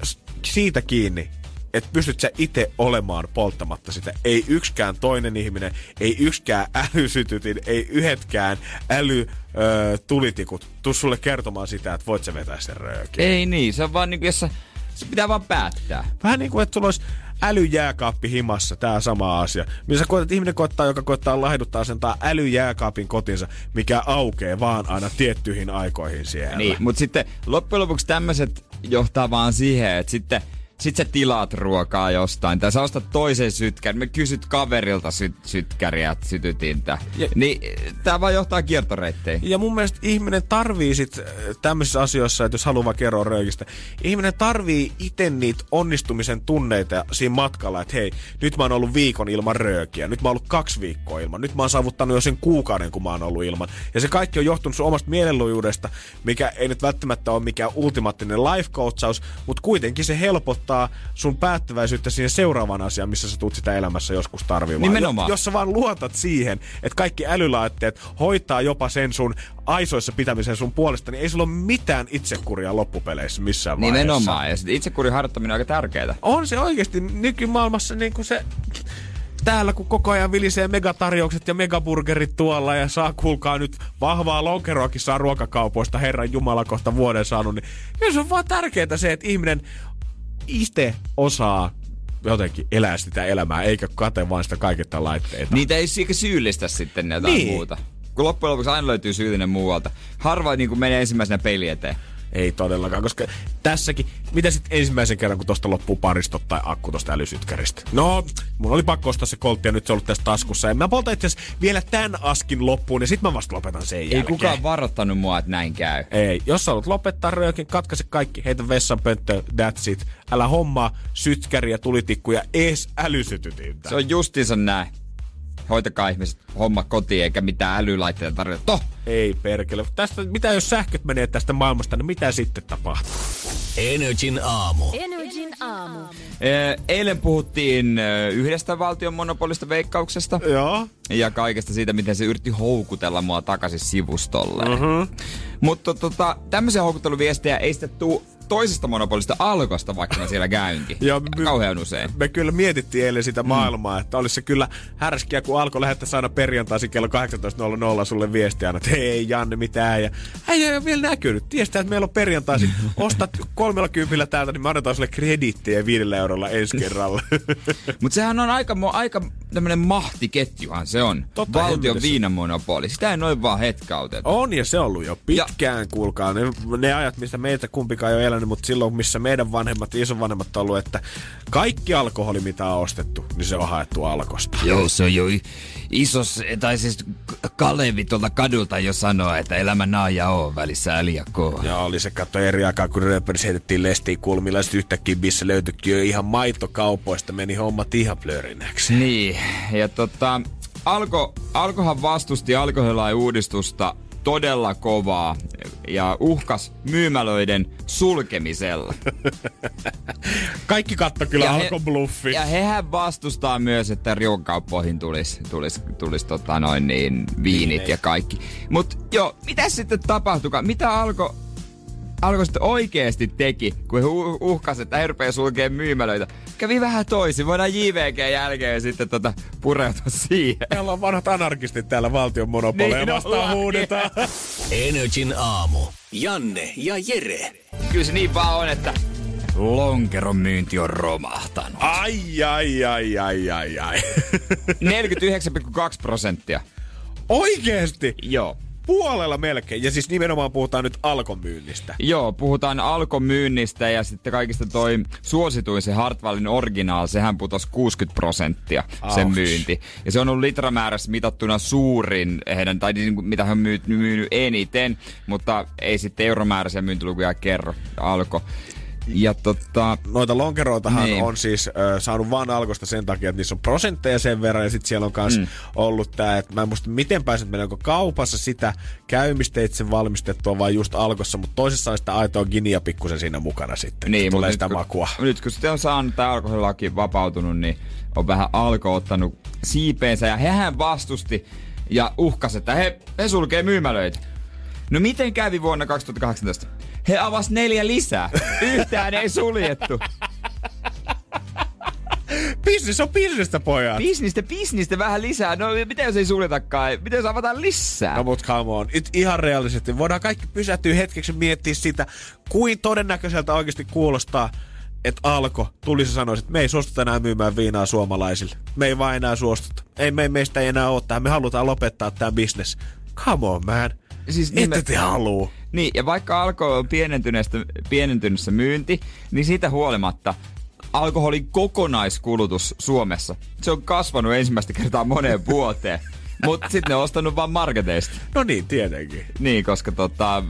siitä kiinni, että pystyt sä itse olemaan polttamatta sitä. Ei yksikään toinen ihminen, ei yksikään älysytytin, ei yhetkään äly ö, tulitikut tuu sulle kertomaan sitä, että voit sä vetää sen röökin.
Ei niin, se on vaan niinku, jos sä, se pitää vaan päättää.
Vähän niin kuin, että sulla olisi älyjääkaappi himassa, tämä sama asia. Missä koetat, ihminen koettaa, joka koettaa lahduttaa sen tää älyjääkaapin kotinsa, mikä aukeaa vaan aina tiettyihin aikoihin siellä.
Niin, mutta sitten loppujen lopuksi tämmöiset johtaa vaan siihen, että sitten sit sä tilaat ruokaa jostain, tai sä ostat toisen sytkän, me kysyt kaverilta syt, sytkäriä, sytytintä.
Ja-
Niin tää vaan johtaa kiertoreitteihin.
Ja mun mielestä ihminen tarvii sit äh, tämmöisissä asioissa, että jos haluaa vaikka eroa röökistä, ihminen tarvii itse niitä onnistumisen tunneita siinä matkalla, että hei, nyt mä oon ollut viikon ilman röökiä, nyt mä oon ollut kaksi viikkoa ilman, nyt mä oon saavuttanut jo sen kuukauden, kun mä oon ollut ilman. Ja se kaikki on johtunut sun omasta mielenlujuudesta, mikä ei nyt välttämättä ole mikään ultimaattinen life coachaus, mutta kuitenkin se helpottaa sun päättäväisyyttä siihen seuraavaan asiaan, missä sä tulet sitä elämässä joskus tarvimaan.
Nimenomaan.
Jo- jos sä vaan luotat siihen, että kaikki älylaitteet hoitaa jopa sen sun aisoissa pitämisen sun puolesta, niin ei sulla ole mitään itsekuria loppupeleissä missään vaiheessa.
Nimenomaan. Ja itsekurin harjoittaminen on aika tärkeää.
On se oikeasti nykymaailmassa niin kuin se... Täällä kun koko ajan vilisee megatarjoukset ja megaburgerit tuolla ja saa kuulkaa nyt vahvaa lonkeroakin saa ruokakaupoista Herran Jumala kohta vuoden saanut, niin se on vaan tärkeää se, että ihminen itse osaa jotenkin elää sitä elämää, eikä kate vaan sitä kaiketta laitteita.
Niitä ei eikä syyllistä sitten jotain
Niin.
muuta. Kun loppujen lopuksi aina löytyy syyllinen muualta. Harva niin menee ensimmäisenä peli eteen.
Ei todellakaan, koska tässäkin, mitä sitten ensimmäisen kerran, kun tosta loppuu paristot tai akku tosta älysytkäristä? No, mun oli pakko ostaa se koltti ja nyt se on ollut tässä taskussa. Ja mä poltan itse vielä tämän askin loppuun ja sit mä vasta lopetan sen
Ei
jälkeen.
kukaan varoittanut mua, että näin käy.
Ei, jos sä haluat lopettaa röökin, katkaise kaikki, heitä vessanpönttö, that's it. Älä hommaa sytkäriä, tulitikkuja, ees älysytytintä.
Se on justiinsa näin. Hoitakaa ihmiset homma kotiin eikä mitään älylaitteita tarvitse. Toh!
Ei perkele. Tästä, mitä jos sähköt menee tästä maailmasta, niin mitä sitten tapahtuu?
Energin aamu.
Energin aamu.
Eilen puhuttiin yhdestä valtion monopolista veikkauksesta
Joo.
ja kaikesta siitä, miten se yritti houkutella mua takaisin sivustolle. Mm-hmm. Mutta tota, tämmöisiä houkutteluviestejä ei sitä tuu toisesta monopolista alkosta, vaikka mä siellä käynkin.
Joo, my-
Kauhean usein.
Me kyllä mietittiin eilen sitä maailmaa, mm. että olisi se kyllä härskiä, kun alkoi lähettää aina perjantaisin kello 18.00 sulle viestiä aina, että hei Janne, mitään. Ja ei ole vielä näkynyt. Tiestää, että meillä on perjantaisin. Ostat kolmella kympillä täältä, niin me annetaan sulle krediittiä viidellä eurolla ensi kerralla.
Mutta sehän on aika, aika tämmönen mahtiketjuhan se on.
Totta
Valtion viinamonopoli. Sitä ei noin vaan hetkautettu.
On ja se on ollut jo pitkään, kuulkaa. Ne, ne ajat, mistä meitä kumpikaan ei ole elänyt, mutta silloin, missä meidän vanhemmat ja isovanhemmat on ollut, että kaikki alkoholi, mitä on ostettu, niin se on haettu alkosta.
Joo, se on jo isos, tai siis Kalevi tuolta kadulta jo sanoo, että elämä naa ja oo välissä L ja K.
Ja oli se katto eri aikaa, kun rööperis heitettiin lestiin kulmilla, sitten yhtäkkiä missä löytyikin jo ihan maitokaupoista, meni hommat ihan plörinäksi.
Niin, ja tota, Alko, Alkohan vastusti alkoholilain uudistusta todella kovaa ja uhkas myymälöiden sulkemisella.
Kaikki katto kyllä
Ja
ja
he-
alkoi bluffi.
Ja hehän vastustaa myös, että ruokakauppoihin tulisi tulis, tulis, tota noin niin, viinit ja kaikki. Mutta joo, mitä sitten tapahtukaan? Mitä alko, alko sitten oikeasti teki, kun he uh- uhkasi, että he rupeaa sulkee myymälöitä? Kävi vähän toisin. Voidaan JVG jälkeen sitten tota pureutua siihen.
Meillä on vanhat anarkistit täällä valtion monopoleja
Niin, no,
vastaan huudetaan.
Energin aamu. Janne ja Jere.
Kyllä se niin vaan on, että lonkeron myynti on romahtanut.
Ai, ai, ai, ai, ai, ai.
49,2 prosenttia.
Oikeesti?
Joo.
Puolella melkein. Ja siis nimenomaan puhutaan nyt alkomyynnistä.
Joo, puhutaan alkomyynnistä ja sitten kaikista toi suosituin se Hartwallin original, sehän putosi 60 prosenttia sen
Auks.
myynti. Ja se on ollut litramäärässä mitattuna suurin heidän, tai niin kuin, mitä hän on myynyt, myynyt eniten, mutta ei sitten euromääräisiä myyntilukuja kerro alko. Ja tota,
Noita lonkeroitahan
Niin.
on siis ö, saanut vaan alkosta sen takia, että niissä on prosentteja sen verran. Ja sitten siellä on myös mm. ollut tämä, että mä en muista miten pääset menemään, onko kaupassa sitä käymisteitse valmistettua vai just alkossa. Mutta toisessa on sitä aitoa ginia pikkusen siinä mukana sitten. Niin, tulee sitä
nyt,
makua.
Kun, nyt kun sitten on saanut tämä alkoholilaki vapautunut, niin on vähän alko ottanut siipeensä ja hehän vastusti ja uhkas, että he, he sulkee myymälöitä. No miten kävi vuonna 2018? He avas neljä lisää. Yhtään ei suljettu.
Business on businessta, pojat.
Bisnistä, bisnistä vähän lisää. No miten jos ei suljetakaan? Miten jos avataan lisää?
No mut come on, It, ihan reaalisesti. Voidaan kaikki pysähtyä hetkeksi miettiä sitä, kuin todennäköiseltä oikeasti kuulostaa, että Alko tulisi sanoa, että me ei suostuta enää myymään viinaa suomalaisille. Me ei vaan enää suostuta. Ei me, meistä ei enää ole tähän. Me halutaan lopettaa tämä business. Come on, man.
Siis
Ette
nimen-
te haluu.
Niin, ja vaikka alkoholi on pienentyneestä, pienentynyssä myynti, niin siitä huolimatta alkoholin kokonaiskulutus Suomessa, se on kasvanut ensimmäistä kertaa moneen vuoteen. Mutta sitten ne on ostanut vaan marketeista.
No niin, tietenkin.
Niin, koska tota,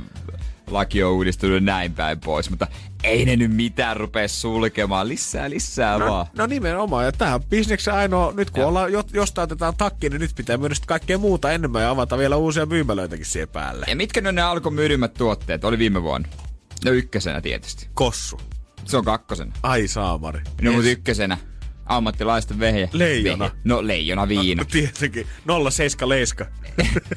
laki on uudistunut näin päin pois. Mutta ei ne nyt mitään rupea sulkemaan. Lisää, lisää
No,
vaan.
no nimenomaan, ja tähän bisneksen ainoa, nyt kun
Joo.
ollaan, jo, jostain otetaan takki, niin nyt pitää myydä kaikkea muuta enemmän ja avata vielä uusia myymälöitäkin siihen päälle.
Ja mitkä ne on ne alkon myydymmät tuotteet? Oli viime vuonna. No ykkösenä tietysti.
Kossu.
Se on kakkosena.
Ai saamari.
No
Yes.
mut ykkösenä. Ammattilaisten vehje.
Leijona.
Vehje. No leijona viina.
No, tietenkin. 07 leiska.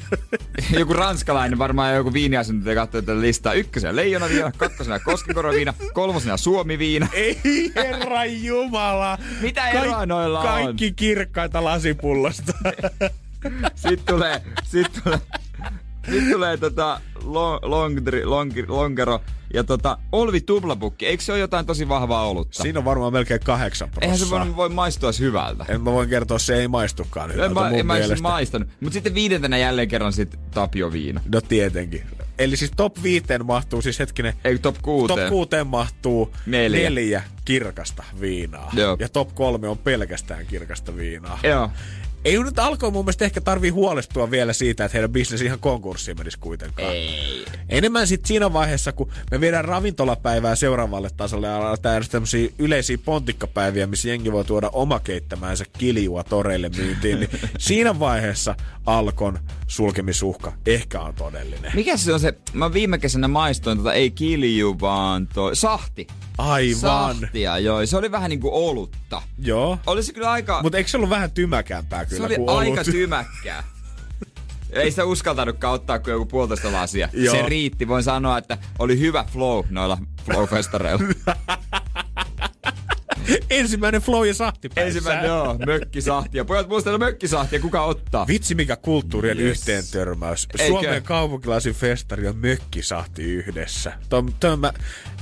joku ranskalainen varmaan joku viiniasiantuntija katsoo tätä listaa. Ykkösenä leijona viina, kakkosena koskenkorva viina, kolmosena suomi viina.
Ei herra jumala.
Mitä eroa noilla on?
Kaikki kirkkaita lasipullosta.
Sitten tulee, sitten tulee, sitten tulee tota long, longdri, long, longero ja tota Olvi tuplapukki. Eikö se ole jotain tosi vahvaa olutta?
Siinä on varmaan melkein kahdeksan
Eihän se voi, voi maistua hyvältä.
En mä voin kertoa, se ei maistukaan
En
hyvältä
mä,
mun
en mä maistanut. Mutta sitten viidentenä jälleen kerran sit Tapio viina.
No tietenkin. Eli siis top viiteen mahtuu siis hetkinen,
Ei top kuuteen.
top kuuteen mahtuu
Neljä.
neljä kirkasta viinaa.
Joo.
Ja top kolme on pelkästään kirkasta viinaa.
Joo.
Ei nyt alkoi mun mielestä ehkä tarvii huolestua vielä siitä, että heidän bisnes ihan konkurssiin menisi kuitenkaan.
Ei.
Enemmän sitten siinä vaiheessa, kun me viedään ravintolapäivää seuraavalle tasolle ja aletaan järjestää tämmöisiä yleisiä pontikkapäiviä, missä jengi voi tuoda oma keittämäänsä kiljua toreille myyntiin, niin siinä vaiheessa Alkon sulkemisuhka ehkä on todellinen.
Mikä se on se, mä viime kesänä maistoin tota, ei kilju, vaan toi, sahti.
Aivan.
Sahtia, joo. Se oli vähän niinku olutta.
Joo.
Oli se kyllä aika,
Mutta eikö se ollut vähän tymäkämpää kyllä
se oli aika tymäkkää. Ei sitä uskaltanutkaan ottaa kuin joku puolitoista lasia.
Joo.
Se riitti. Voin sanoa, että oli hyvä flow noilla flow-festareilla.
Ensimmäinen flow ja sahtipäissä.
Ensimmäinen, joo, mökkisahti. Ja pojat muistella mökkisahtia, kuka ottaa?
Vitsi mikä kulttuurien
Yes.
yhteen törmäys.
Eikö?
Suomen kaupunkilaisin festari ja mökkisahti yhdessä. Tom, tom, mä,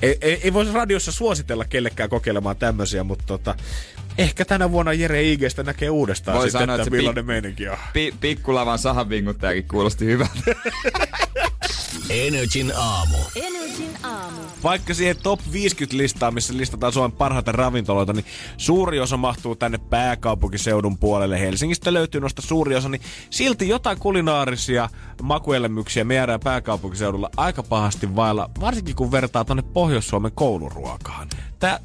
ei, ei, ei voisi radiossa suositella kellekään kokeilemaan tämmöisiä, mutta tota, ehkä tänä vuonna Jere Igestä näkee uudestaan
Voi
sitten,
sanoa,
että
että
millainen
pi-
meininki on.
Pi- pikkulavan sahanvinguttajakin kuulosti hyvältä.
Energin aamu.
Energin aamu.
Vaikka siihen top 50 listaan, missä listataan Suomen parhaita ravintoloita, niin suuri osa mahtuu tänne pääkaupunkiseudun puolelle. Helsingistä löytyy noista suuri osa, niin silti jotain kulinaarisia makuelämyksiä me jäädään pääkaupunkiseudulla aika pahasti vailla, varsinkin kun vertaa tonne Pohjois-Suomen kouluruokaan. Tää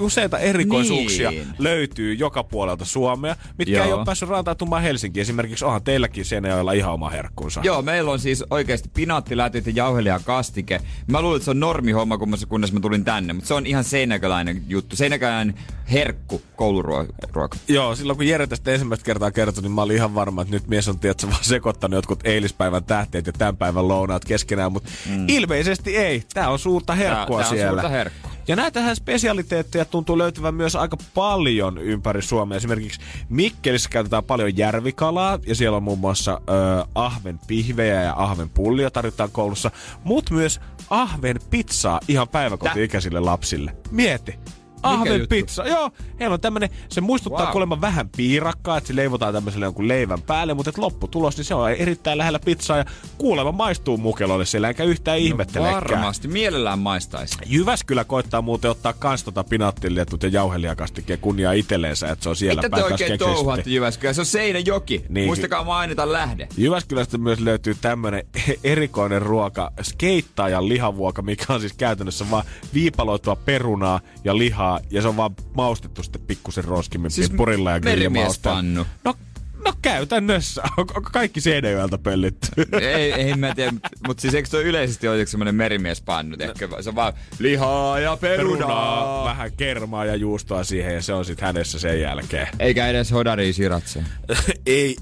useita erikoisuuksia
Niin.
löytyy joka puolelta Suomea, mitkä
Joo.
ei ole päässyt rantautumaan Helsinkiin. Esimerkiksi onhan teilläkin Seinäjoella ihan oma herkkunsa.
Joo, meillä on siis oikeasti pinaattilätyt ja jauhelia kastike. Mä luulen, että se on normihomma, kun mä, kunnes mä tulin tänne, mutta se on ihan seinäkäläinen juttu. Seinäkäläinen herkku kouluruoka.
Joo, silloin kun Jere tästä ensimmäistä kertaa kertoi, niin mä olin ihan varma, että nyt mies on tietysti vaan sekoittanut jotkut eilispäivän tähteet ja tämän päivän lounaat keskenään, mutta mm. ilmeisesti ei. Tää on suurta herkkua
Tää- tää on
siellä.
suurta herkkua.
Ja näitähän spesialiteetteja tuntuu löytyvän myös aika paljon ympäri Suomea. Esimerkiksi Mikkelissä käytetään paljon järvikalaa ja siellä on muun muassa ö, ahven pihvejä ja ahven pullia tarjotaan koulussa, mutta myös ahven pizzaa ihan päiväkoti-ikäisille lapsille. Mieti. Ahven pizza. Joo, heillä on tämmönen, se muistuttaa
Wow.
kuulemma vähän piirakkaa, että se leivotaan tämmöiselle jonkun leivän päälle, mutta et lopputulos, niin se on erittäin lähellä pizzaa ja kuulemma maistuu mukeloille siellä, enkä yhtään no, ihmettelekään.
Varmasti, mielellään maistaisi.
Jyväskylä koittaa muuten ottaa kans tota pinaattiletut ja jauhelijakastikeen kunniaa itselleensä, että se on siellä
Mitä te oikein touhuatte Jyväskylä? Se on Seinäjoki.
Niin.
Muistakaa mainita lähde.
Jyväskylästä myös löytyy tämmönen erikoinen ruoka, skeittaajan lihavuoka, mikä on siis käytännössä vaan viipaloitua perunaa ja lihaa, ja se on vaan maustettu sitten pikkusen roskimmin
Siis
purilla ja
merimiespannu.
No, no käytännössä. Onko kaikki Seinäjoelta pöllitty?
ei, ei mä tiedä, mutta siis eikö tuo yleisesti ole semmoinen merimiespannu? Ehkä se on vaan lihaa ja perunaa.
Perunaa, vähän kermaa ja juustoa siihen, ja se on sitten hänessä sen jälkeen.
Eikä edes hodari siratse.
ei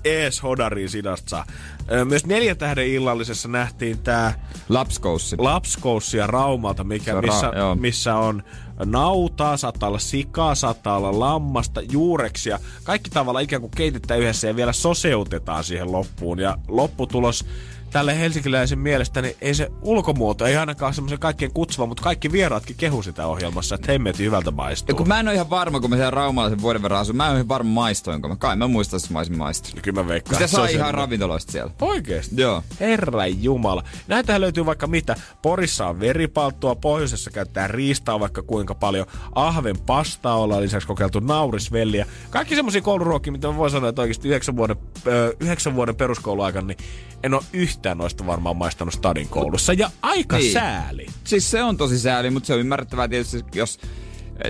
sidasta saa. Ö, Myös neljän tähden illallisessa nähtiin tää
Lapskoussi.
lapskoussia Raumalta, mikä,
ra-
missä,
joo.
missä on nautaa, saattaa olla sikaa, saattaa olla lammasta, juureksia. Kaikki tavalla ikään kuin keitetään yhdessä ja vielä soseutetaan siihen loppuun. Ja lopputulos tälle helsinkiläisen mielestä, niin ei se ulkomuoto, ei ainakaan semmoisen kaikkien kutsuva, mutta kaikki vieraatkin kehu sitä ohjelmassa, että hemmetin hyvältä
Ja
maistuu.
kun mä en ole ihan varma, kun mä siellä Raumalla sen vuoden verran asun, mä en ole ihan varma maistoinko mä. Kai mä muistan, että mä olisin maistunut.
Kyllä mä veikkaan.
Sitä saa ihan ravintoloista siellä.
Oikeesti?
Joo.
Herra Jumala. Näitähän löytyy vaikka mitä. Porissa on veripalttua, pohjoisessa käyttää riistaa vaikka kuinka paljon. Ahven pastaa ollaan lisäksi kokeiltu naurisvelliä. Kaikki semmoisia kouluruokia, mitä mä voin sanoa, että oikeasti yhdeksän vuoden, ö, yhdeksän vuoden peruskouluaikana, niin en ole yhtään noista varmaan maistanut stadin koulussa. Ja aika
Niin.
niin. sääli.
Siis se on tosi sääli, mutta se on ymmärrettävää tietysti, jos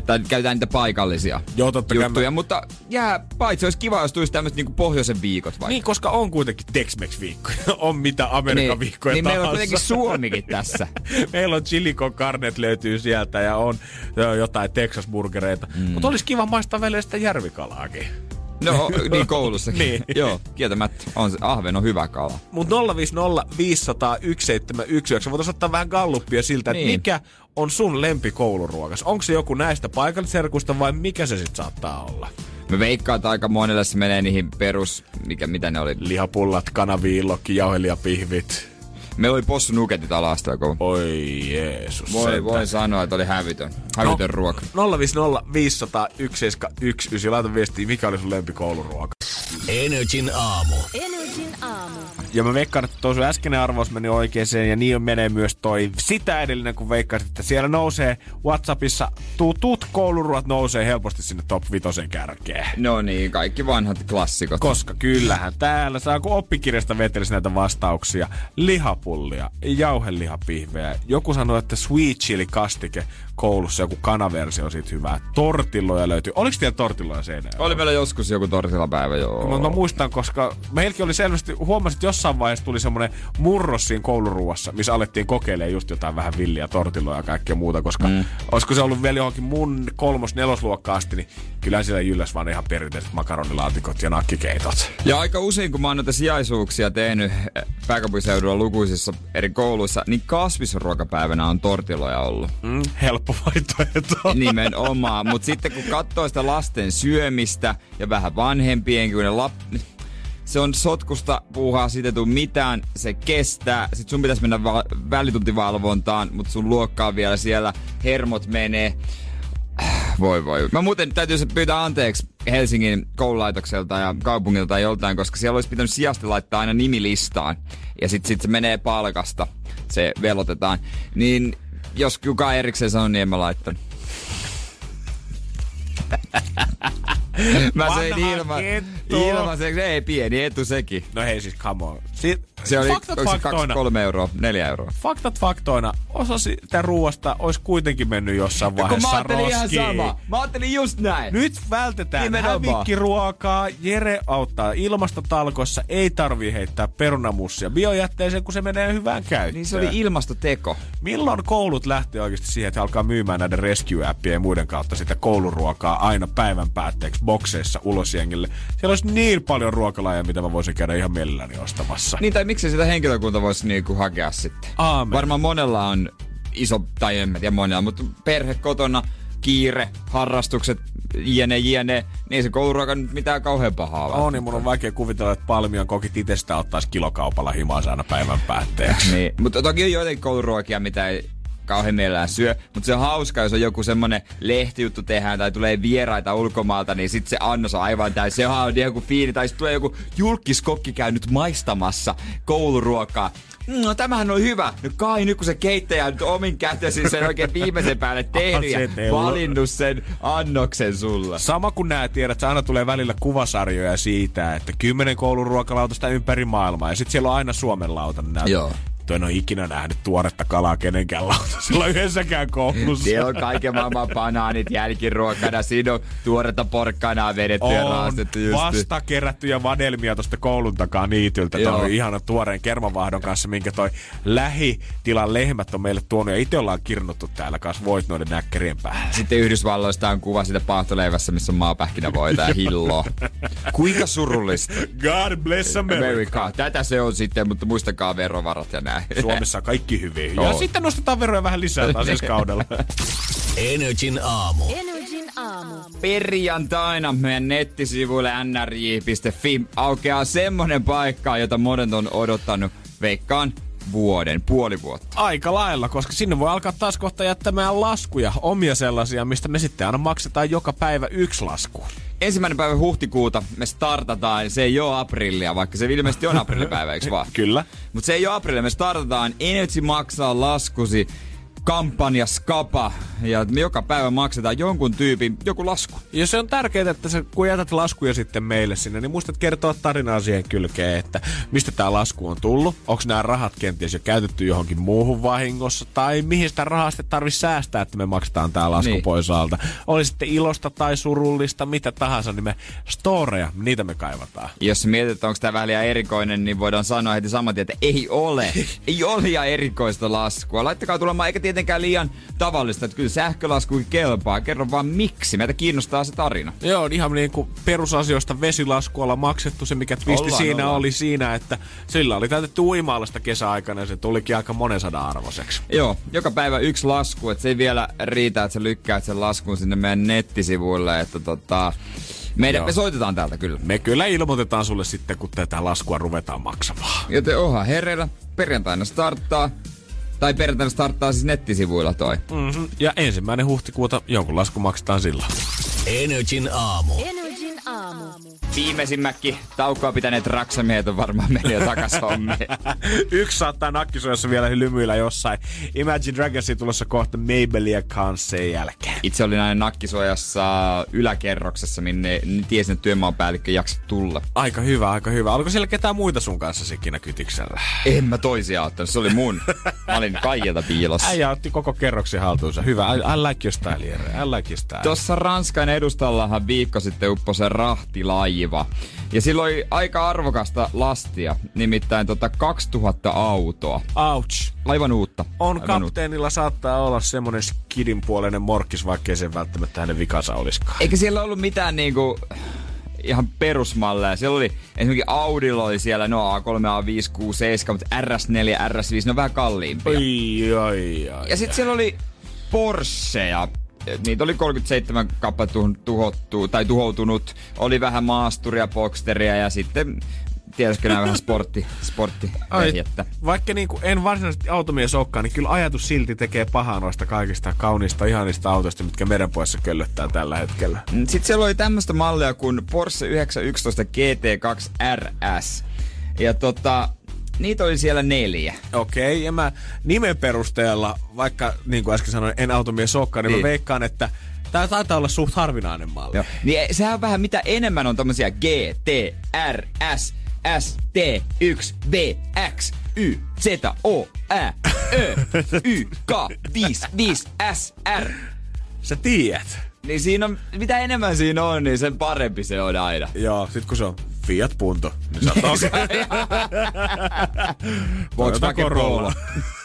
tai käytetään niitä paikallisia
Joo, totta kai
juttuja,
mä-
mutta jää, paitsi olisi kiva, jos tulisi tämmöiset niinku pohjoisen viikot vaikka.
Niin, koska on kuitenkin Tex-Mex-viikkoja. on mitä Amerikan viikkoja
niin meillä on
tahansa.
kuitenkin Suomikin tässä.
Meillä on chili con carnet löytyy sieltä ja on ö, jotain Texas-burgereita. Mm. Mutta olisi kiva maistaa välillä sitä järvikalaakin.
No, niin koulussakin.
Niin.
Joo, kieltämättä. On se, ahven on hyvä kala.
Mut 050 500 1719. Voitaisiin ottaa vähän galluppia siltä,
Niin.
että mikä on sun lempikouluruokas? Onko se joku näistä paikallisherkuista vai mikä se sitten saattaa olla?
Mä veikkaan, että aika monelle se menee niihin perus, mikä, mitä ne oli.
Lihapullat, kanaviillokki, jauhelijapihvit.
Meillä oli possu nuketit alasta, kun
Oi Jeesus.
voi, voi sanoa, että oli hävytön. Hävytön no. ruoka.
050 500 1719. Laita viestiä, mikä oli sun lempikouluruoka.
Energin aamu.
Energin aamu.
Ja mä veikkaan, että tuo sun äskeinen arvaus meni oikeaan ja niin menee myös toi sitä edellinen, kun veikkasit, että siellä nousee Whatsappissa tutut kouluruot nousee helposti sinne top 5 kärkeen.
No niin, kaikki vanhat klassikot.
Koska kyllähän täällä saa, kun oppikirjasta vetelisi näitä vastauksia. Lihapullia, jauhelihapihvejä. Joku sanoi, että sweet chili kastike koulussa, joku kanaversio on siitä hyvää. Tortilloja löytyy. Oliko teillä tortilloja seinällä?
Oli meillä joskus joku tortilapäivä, joo.
Mutta mä muistan, koska meilläkin oli selvästi huomasin, että jossain vaiheessa tuli semmoinen murros siinä kouluruuassa, missä alettiin kokeilemaan just jotain vähän villiä, tortilloja ja kaikkea muuta, koska mm. olisiko se ollut vielä johonkin mun kolmos nelosluokka asti, niin kyllä siellä jylläs vaan ihan perinteiset makaronilaatikot ja nakkikeitot.
Ja aika usein, kun mä oon noita sijaisuuksia tehnyt eh, pääkaupunkiseudulla lukuisissa eri kouluissa, niin kasvisruokapäivänä on tortiloja ollut.
Mm, helppo vaihtoehto.
Nimenomaan. Mutta sitten kun katsoo sitä lasten syömistä ja vähän vanhempien, kun ne lap... Se on sotkusta puuhaa, siitä ei tule mitään, se kestää. Sitten sun pitäisi mennä va- välituntivalvontaan, mutta sun luokka on vielä siellä, hermot menee. Voi voi. Mä muuten täytyy pyytää anteeksi Helsingin koululaitokselta ja kaupungilta joltain, koska siellä olisi pitänyt sijasti laittaa aina nimilistaan. Ja sitten sit se menee palkasta, se velotetaan. Niin jos kukaan erikseen sanoo, niin en mä laittanut. Mä söin ilman se, ei pieni etu sekin.
No hei siis, come on. Si-
Se oli
faktat
se
faktoina.
2-3 euroa, 4 euroa.
Faktat faktoina. Osa sitä ruoasta olisi kuitenkin mennyt jossain
kun
vaiheessa
mä ajattelin ihan
roskiin.
sama. Mä ajattelin just näin.
Nyt vältetään
Nimenomaan.
hävikkiruokaa. Jere auttaa ilmastotalkoissa. Ei tarvii heittää perunamussia biojätteeseen, kun se menee hyvään käyttöön.
Niin se oli ilmastoteko.
Milloin koulut lähtee oikeasti siihen, että alkaa myymään näiden rescue-appien ja muiden kautta sitä kouluruokaa aina päivän päätteeksi bokseissa ulos jengille? Siellä olisi niin paljon ruokalajeja, mitä mä voisin käydä ihan mielelläni ostamassa.
Niin tai miksi sitä henkilökunta voisi niinku hakea sitten?
Aamen.
Varmaan monella on iso, tai en tiedä monella, mutta perhe kotona, kiire, harrastukset, jne, jne, niin se kouluruoka nyt mitään kauhean pahaa ole.
On, niin mun on vaikea kuvitella, että palmion kokit itsestä ottaisi kilokaupalla himaansa aina päivän päätteeksi.
Niin, mutta toki on joitakin kouluruokia, mitä ei kauhean mielellään syö, mutta se on hauska, jos on joku semmonen lehtijuttu tehdään tai tulee vieraita ulkomaalta, niin sit se annos on aivan täysin. Se on joku fiili, tai sit tulee joku julkiskokki käynyt maistamassa kouluruokaa. Mm, No tämähän on hyvä. No kai nyt kun se keittäjä on nyt omin kätösin sen oikein viimeisen päälle tehnyt ja valinnut sen annoksen sulla.
Sama kuin nää tiedät, että aina tulee välillä kuvasarjoja siitä, että kymmenen koulun ruokalautasta ympäri maailmaa ja sitten siellä on aina Suomen lauta. Niin näyt-
Joo.
Toi en ole ikinä nähnyt tuoretta kalaa kenenkään lautasella yhdessäkään koulussa.
Siellä on kaiken maailman banaanit jälkiruokana. Siinä on tuoretta porkkanaa vedetty ja
on
raastettu just.
vasta kerättyjä vadelmia tuosta koulun takaa niityltä.
Joo.
Toi ihana tuoreen kermavahdon kanssa, minkä toi lähitilan lehmät on meille tuonut. Ja itse ollaan kirnuttu täällä kanssa voit noiden näkkärien päällä.
Sitten Yhdysvalloista on kuva siitä paahtoleivässä, missä on maapähkinävoita ja hilloa. Kuinka surullista.
God bless America.
America. Tätä se on sitten, mutta muistakaa verovarat ja näin.
Suomessa on kaikki hyvin. Ja sitten nostetaan veroja vähän lisää taas ensi kaudella.
Energin aamu.
Energin aamu.
Perjantaina meidän nettisivuille nrj.fi aukeaa semmonen paikka, jota monet on odottanut veikkaan vuoden, puoli vuotta.
Aika lailla, koska sinne voi alkaa taas kohta jättämään laskuja. Omia sellaisia, mistä me sitten aina maksetaan joka päivä yksi lasku.
Ensimmäinen päivä huhtikuuta me startataan, se ei ole aprillia, vaikka se ilmeisesti on aprillipäivä, eikö vaan?
Kyllä.
Mutta se ei ole aprillia, me startataan Energy maksaa laskusi kampanja Skapa ja me joka päivä maksetaan jonkun tyypin joku lasku.
Ja se on tärkeää, että sä, kun jätät laskuja sitten meille sinne, niin muistat kertoa tarinaa siihen kylkeen, että mistä tämä lasku on tullut. Onko nämä rahat kenties jo käytetty johonkin muuhun vahingossa, tai mihin sitä rahaa sitten tarvitsisi säästää, että me maksetaan tämä lasku
Niin.
pois alta. Oli sitten ilosta tai surullista, mitä tahansa, niin me storeja, niitä me kaivataan.
Jos mietit, että onko tämä vähän liian erikoinen, niin voidaan sanoa heti saman tien, että ei ole. ei ole liian erikoista laskua. Laittakaa tulemaan, eikä tietenkään liian tavallista, että kyllä sähkölaskukin kelpaa. Kerro vaan miksi. Meitä kiinnostaa se tarina.
Joo, ihan niin kuin perusasioista vesilasku olla maksettu. Se mikä twisti
Ollaan,
siinä
ollaan.
oli siinä, että sillä oli täytetty uimaalasta kesäaikana ja se tulikin aika monen sadan arvoiseksi.
Joo, joka päivä yksi lasku, että se ei vielä riitä, että sä lykkäät sen laskun sinne meidän nettisivuille, että tota... Meidän,
Joo.
me soitetaan täältä kyllä.
Me kyllä ilmoitetaan sulle sitten, kun tätä laskua ruvetaan maksamaan.
Joten oha hereillä, perjantaina starttaa. Tai perjantaina starttaa siis nettisivuilla toi.
Mm-hmm. Ja ensimmäinen huhtikuuta jonkun lasku maksetaan silloin.
Energin aamu.
Energin aamu.
Viimeisimmäkin taukoa pitäneet raksamiehet on varmaan mennyt jo takas hommiin.
Yksi saattaa nakkisuojassa vielä lymyillä jossain. Imagine Dragonsin tulossa kohta Mabelia kanssa sen jälkeen.
Itse olin aina nakkisuojassa yläkerroksessa, minne niin tiesin, että työmaapäällikkö ei jaksa tulla.
Aika hyvä, aika hyvä. Oliko siellä ketään muita sun kanssa ikinä kytiksellä?
En mä toisia ottanut, se oli mun. Mä olin Kaijalta piilossa.
Äijä otti koko kerroksen haltuunsa. Hyvä. I, I like your style. I like your style.
Tuossa Ranskan edustallahan viikko sitten upposi rahtilaji kiva. Ja sillä oli aika arvokasta lastia, nimittäin tota 2000 autoa.
Ouch.
Aivan uutta.
On
Aivan uutta.
kapteenilla saattaa olla semmonen skidin puoleinen morkkis, vaikkei se välttämättä hänen vikansa olisikaan.
Eikä siellä ollut mitään niinku ihan perusmalleja. Siellä oli esimerkiksi Audilla oli siellä no A3, A5, 6, 7, mutta RS4, RS5, ne on vähän kalliimpia.
Ai, ai, ai.
Ja sitten siellä oli Porscheja. Niitä oli 37 kappaletta tuh- tuhottu, tai tuhoutunut. Oli vähän maasturia, boxteria ja sitten tiedätkö nämä vähän sportti, sportti
Ai, vaikka niin en varsinaisesti automies olekaan, niin kyllä ajatus silti tekee pahaa noista kaikista kauniista, ihanista autoista, mitkä merenpoissa köllöttää tällä hetkellä.
Sitten siellä oli tämmöistä mallia kuin Porsche 911 GT2 RS. Ja tota, niitä oli siellä neljä.
Okei, okay, ja mä nimen perusteella, vaikka niin kuin äsken sanoin, en automies olekaan, niin,
Niin.
mä veikkaan, että Tää taitaa olla suht harvinainen malli.
Joo. Niin sehän on vähän mitä enemmän on tämmösiä G, T, R, S, S, T, 1, B, X, Y, Z, O, Ä, Ö, Y, K, 5, 5, S, R.
Sä tiedät.
Niin siinä on, mitä enemmän siinä on, niin sen parempi se on aina.
Joo, sit kun se on Fiat Punto, niin sä oot okei.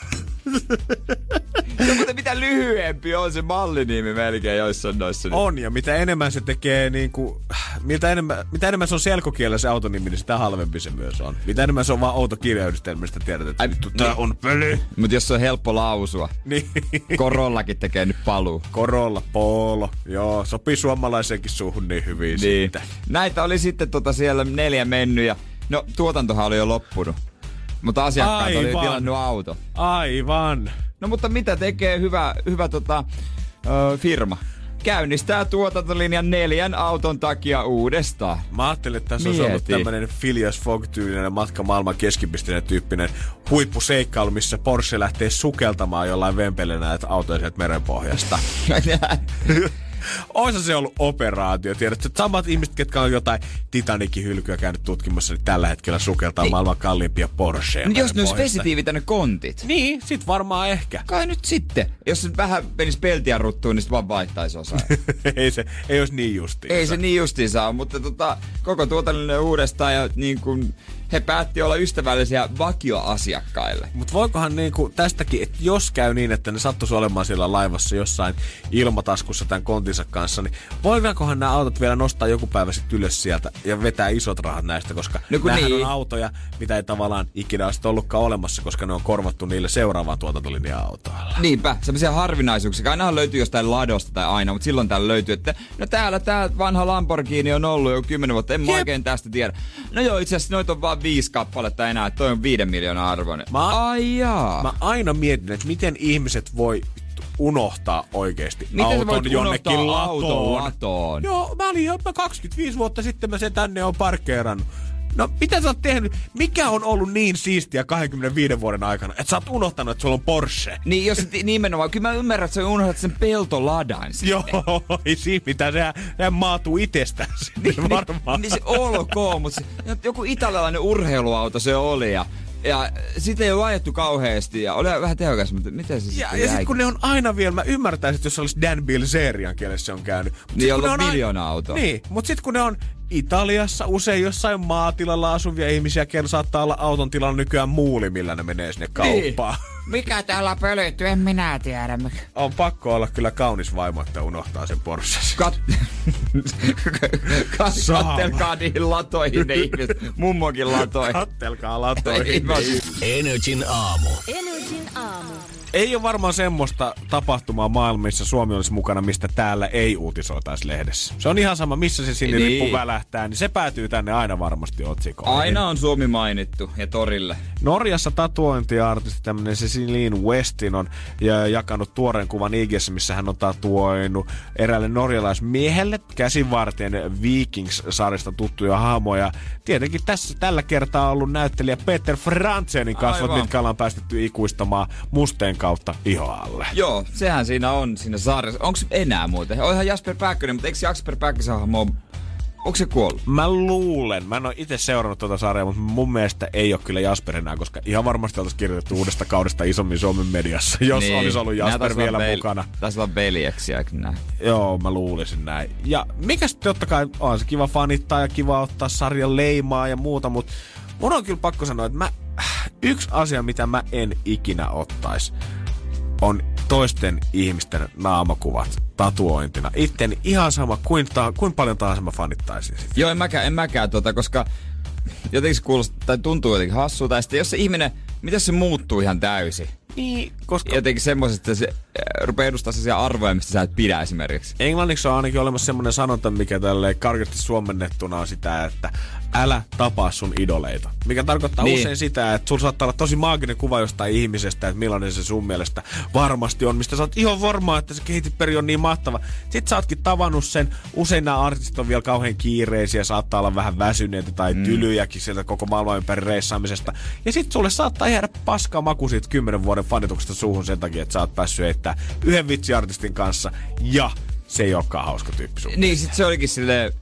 mutta mitä lyhyempi on se mallinimi melkein joissain noissa. Niin.
On, ja mitä enemmän se tekee niinku, mitä enemmän, mitä enemmän se on selkokielellä se autonimi, niin sitä halvempi se myös on. Mitä enemmän se on vaan outo kirjayhdistelmä, mistä tiedät, että
Ai,
vittu, tää
niin.
on peli.
Mutta jos se on helppo lausua,
Niin.
Korollakin tekee nyt paluu.
Korolla, Polo. Joo, sopii suomalaisenkin suuhun niin hyvin
Niin.
sitten.
Näitä oli sitten tota siellä neljä mennyt ja no tuotantohan oli jo loppunut. Mutta asiakkaat oli
Aivan.
tilannut auto.
Aivan.
No mutta mitä tekee hyvä, hyvä tota, ö, firma? Käynnistää tuotantolinjan neljän auton takia uudestaan.
Mä ajattelin, että tässä olisi ollut
Mieti.
tämmönen Phileas Fogg-tyylinen matka maailman keskipisteen tyyppinen huippuseikkailu, missä Porsche lähtee sukeltamaan jollain vempelle näitä autoja sieltä merenpohjasta. Oisa se ollut operaatio, tiedätkö? että Samat ihmiset, ketkä on jotain Titanikin hylkyä käynyt tutkimassa, niin tällä hetkellä sukeltaa
Niin.
maailman kalliimpia Porscheja.
No jos ne olisi
merenpohjasta.
vesitiivitänyt kontit.
Niin, sit varmaan ehkä.
Kai nyt sitten. Jos se vähän menisi peltiä ruttuun, niin sit vaan vaihtaisi osaa.
ei se, ei olisi niin justiin.
Ei se niin justiinsa mutta tota, koko tuotannollinen uudestaan ja niin kuin he päätti olla ystävällisiä vakioasiakkaille.
Mutta voikohan niinku tästäkin, että jos käy niin, että ne sattuisi olemaan siellä laivassa jossain ilmataskussa tämän kontinsa kanssa, niin voidaankohan nämä autot vielä nostaa joku päivä sitten ylös sieltä ja vetää isot rahat näistä, koska
No niin.
on autoja, mitä ei tavallaan ikinä olisi ollutkaan olemassa, koska ne on korvattu niille seuraavaan tuotantolinja-autoilla.
Niinpä, semmoisia harvinaisuuksia. Ainahan löytyy jostain ladosta tai aina, mutta silloin täällä löytyy, että no täällä tää vanha Lamborghini on ollut jo kymmenen vuotta, en mä
Jep.
oikein tästä tiedä. No joo, itse asiassa noita on vaan viisi kappaletta enää, että toi on viiden miljoonaa arvoinen.
Mä-
Ai jaa.
Mä aina mietin, että miten ihmiset voi unohtaa oikeasti
Miten
auton jonnekin latoon.
latoon?
Joo, mä olin jopa 25 vuotta sitten mä sen tänne on parkkeerannut. No, mitä sä oot tehnyt? Mikä on ollut niin siistiä 25 vuoden aikana, että sä oot unohtanut, että sulla on Porsche?
Niin jos et- nimenomaan, kyllä mä ymmärrän, että sä unohdat sen peltoladan sinne.
Joo, ei siinä mitään, sehän, sehän maatuu itsestään sinne
niin,
varmaan.
niin se olkoon, mutta se, joku italialainen urheiluauto se oli ja, ja sitä ei ole ajettu kauheasti ja oli vähän tehokas, mutta miten se
ja,
sitten
ja sitten kun ne on aina vielä, mä ymmärtäisin, että jos se olisi Dan Bilzerian kielessä se on käynyt. Mut sit,
jolla
kun
on miljoona autoa.
Niin, mutta sitten kun ne on Italiassa usein jossain maatilalla asuvia ihmisiä, kello saattaa olla auton tilalla nykyään muuli, millä ne menee sinne kauppaan.
Mikä täällä on pölytty, en minä tiedä.
On pakko olla kyllä kaunis vaimo, että unohtaa sen Porsche.
Kat... Kat... Kattelkaa niihin latoihin ne ihmiset. Mummokin latoihin.
Kattelkaa latoihin.
Energin aamu.
Energin aamu.
Ei ole varmaan semmoista tapahtumaa maailmassa, Suomi olisi mukana, mistä täällä ei uutisoitaisi lehdessä. Se on ihan sama, missä se sinilippu
Niin.
välähtää, niin se päätyy tänne aina varmasti otsikoihin.
Aina on Suomi mainittu ja torille.
Norjassa tatuointiartisti tämmönen Cecilin Westin on ja jakanut tuoreen kuvan IGssä, missä hän on tatuoinut eräälle norjalaismiehelle käsivarteen Vikings-sarjasta tuttuja hahmoja. Tietenkin tässä tällä kertaa on ollut näyttelijä Peter Frantzenin kasvot,
Aivan.
mitkä ollaan päästetty ikuistamaan musteen kautta ihoalle.
Joo, sehän siinä on siinä sarjassa. Onko enää muuten? Onhan Jasper Pääkkönen, mutta eikö Jasper Pääkkösen hahmo ole onko se kuollut?
Mä luulen, mä en ole itse seurannut tuota sarjaa, mutta mun mielestä ei ole kyllä Jasper enää, koska ihan varmasti oltaisiin kirjoitettu uudesta kaudesta isommin Suomen mediassa, jos niin. olisi ollut Jasper vielä
vel-
mukana.
Taisi olla veljeksiä, näin?
Joo, mä luulisin näin. Ja mikä sitten totta kai on se kiva fanittaa ja kiva ottaa sarjan leimaa ja muuta, mutta mun on kyllä pakko sanoa, että mä, yksi asia, mitä mä en ikinä ottais, on toisten ihmisten naamakuvat tatuointina. Itten ihan sama, kuin, ta- kuin paljon tahansa mä fanittaisin sitä.
Joo, en mäkään, en mäkään tota, koska jotenkin se kuulostaa, tai tuntuu jotenkin hassulta. Ja sitten jos se ihminen, mitä se muuttuu ihan täysin?
Niin, koska
Jotenkin semmoisesta, että se äh, rupeaa edustaa sellaisia arvoja, mistä sä et pidä esimerkiksi.
englanniksi on ainakin olemassa semmoinen sanonta, mikä tälle karkeasti suomennettuna on sitä, että älä tapaa sun idoleita. Mikä tarkoittaa
Niin.
usein sitä, että sulla saattaa olla tosi maaginen kuva jostain ihmisestä, että millainen se sun mielestä varmasti on, mistä sä oot ihan varma, että se kehitysperi on niin mahtava. Sitten sä ootkin tavannut sen, usein nämä artistit on vielä kauhean kiireisiä, saattaa olla vähän väsyneitä tai mm. tylyjäkin sieltä koko maailman ympäri reissaamisesta. Ja sitten sulle saattaa jäädä paska maku siitä kymmenen vuoden fanituksesta suuhun sen takia, että sä oot päässyt heittää yhden vitsiartistin kanssa ja se ei olekaan hauska tyyppi sun
Niin, sit se olikin sille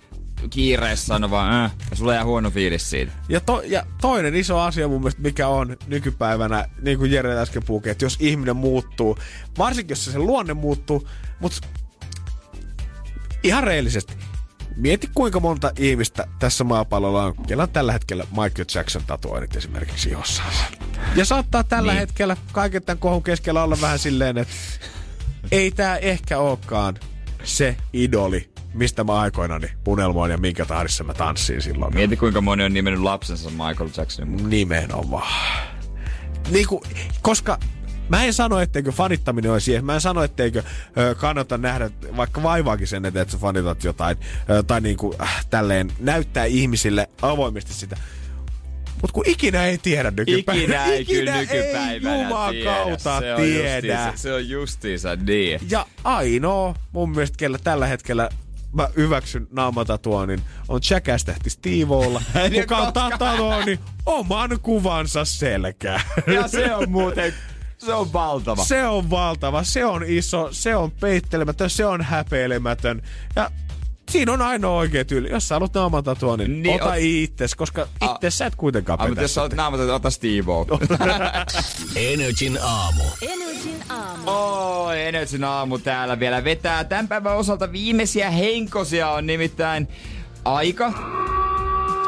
kiireessä sanoi vaan, äh, ja sulla jää huono fiilis siitä.
Ja, to, ja toinen iso asia mun mielestä, mikä on nykypäivänä, niin kuin Jere äsken puhukin, että jos ihminen muuttuu, varsinkin jos se sen luonne muuttuu, mutta ihan reellisesti, mieti kuinka monta ihmistä tässä maapallolla on, kellä on tällä hetkellä Michael Jackson tatuoinnit esimerkiksi ihossaan. Ja saattaa tällä
Niin.
hetkellä kaiken tämän kohun keskellä olla vähän silleen, että ei tää ehkä olekaan se idoli, mistä mä aikoinani unelmoin ja minkä tahdissa mä tanssin silloin.
Mieti kuinka moni on nimennyt lapsensa Michael Jacksonin mukaan.
Nimenomaan. Niin kuin, koska mä en sano, etteikö fanittaminen olisi siihen. Mä en sano, etteikö ö, kannata nähdä vaikka vaivaakin sen eteen, että sä fanitat jotain. Ö, tai niin kuin, äh, tälleen näyttää ihmisille avoimesti sitä. Mutta kun ikinä ei tiedä nykypäivänä.
Ikinä ei kyllä nykypäivänä
ei Juman
tiedä.
kautta
se on
tiedä.
Justiinsa, se on justiinsa niin.
Ja ainoa mun mielestä, kellä tällä hetkellä mä hyväksyn naamatatuoinnin, on Jackass-tähti Steve-olla, kuka on tatuoinnin oman kuvansa selkää.
Ja se on muuten, se on valtava.
Se on valtava, se on iso, se on peittelemätön, se on häpeilemätön. Ja siinä on ainoa oikea tyyli. Jos sä haluat naamatatuoinnin,
Niin,
niin, ota
ot-
itses, koska itse sä et kuitenkaan
mutta
petä
jos sä oot
sitä.
naamaton, ota Steve
Energin aamu.
Energin aamu.
Oi, Energyn aamu täällä vielä vetää. Tämän päivän osalta viimeisiä henkosia on nimittäin aika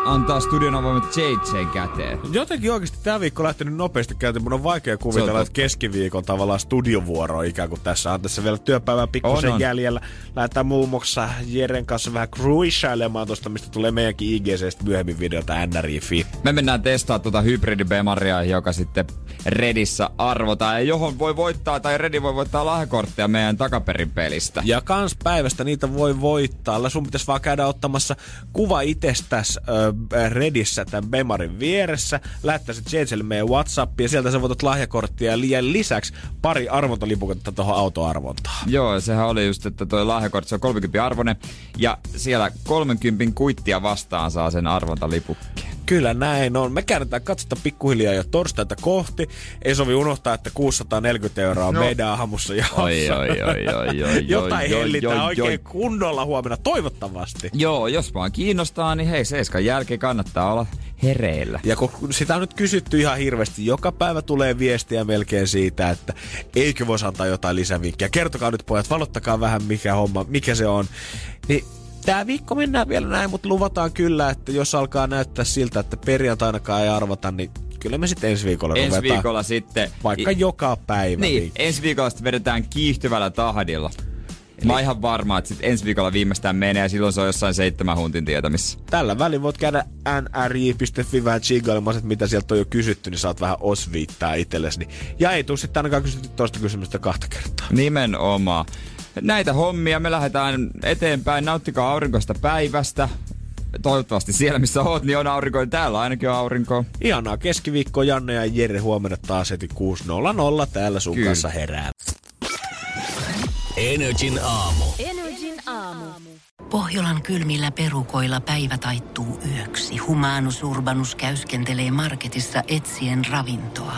antaa studion avaimet JJn käteen.
Jotenkin oikeasti tämä viikko on lähtenyt nopeasti käyntiin. Mun on vaikea kuvitella, että keskiviikon tavallaan studiovuoro ikään kuin tässä on tässä vielä työpäivän pikkusen
On, on.
jäljellä. Lähdetään muun muassa Jeren kanssa vähän cruisailemaan tuosta, mistä tulee meidänkin IGCstä myöhemmin videota NRI Fit.
Me mennään testaa tuota hybridibemaria, joka sitten Redissä arvotaan. Ja johon voi voittaa, tai Redi voi voittaa lahjakortteja meidän takaperin pelistä.
Ja kans päivästä niitä voi voittaa. Sun pitäisi vaan käydä ottamassa kuva itsestäs ö, Redissä tämän Bemarin vieressä. Lähettää se JJlle meidän Whatsappiin ja sieltä sä voitat lahjakorttia ja liian lisäksi pari arvontalipuketta tuohon autoarvontaan.
Joo, sehän oli just, että toi lahjakortti on 30 arvonen. Ja siellä 30 kuittia vastaan saa sen arvontalipukkeen.
Kyllä näin on. Me käännetään katsota pikkuhiljaa jo torstaita kohti. Ei sovi unohtaa, että 640 euroa on
No.
meidän aamussa jo.
Oi, oi, oi, oi, oi,
Jotain
oi,
hellitään
oi,
oikein
oi.
kunnolla huomenna, toivottavasti.
Joo, jos vaan kiinnostaa, niin hei, seiskan jälkeen kannattaa olla hereillä.
Ja kun sitä on nyt kysytty ihan hirveästi, joka päivä tulee viestiä melkein siitä, että eikö voisi antaa jotain lisävinkkiä. Kertokaa nyt pojat, valottakaa vähän mikä homma, mikä se on. Niin Tää viikko mennään vielä näin, mutta luvataan kyllä, että jos alkaa näyttää siltä, että perjantainakaan ei arvata, niin kyllä me sitten ensi viikolla
Ensi
ruvetaan
viikolla sitten...
vaikka
I-
joka päivä.
Niin,
viikko.
ensi viikolla sitten vedetään kiihtyvällä tahdilla. Mä oon ihan varma, että sit ensi viikolla viimeistään menee ja silloin se on jossain seitsemän huntin tietämissä.
Tällä välin voit käydä nri.fi vähän chigailemassa, että mitä sieltä on jo kysytty, niin saat vähän osviittaa itsellesi. Niin- Ja ei tuu sitten ainakaan kysytty toista kysymystä kahta kertaa.
Nimenomaan. Näitä hommia me lähdetään eteenpäin. Nauttikaa aurinkoista päivästä. Toivottavasti siellä, missä oot, niin on aurinko. Täällä ainakin on aurinko.
Ihanaa keskiviikkoa, Janne ja Jere huomenna taas heti 6.00 täällä sun
Kyllä.
kanssa herää.
Energin aamu.
Energin aamu.
Pohjolan kylmillä perukoilla päivä taittuu yöksi. Humanus Urbanus käyskentelee marketissa etsien ravintoa.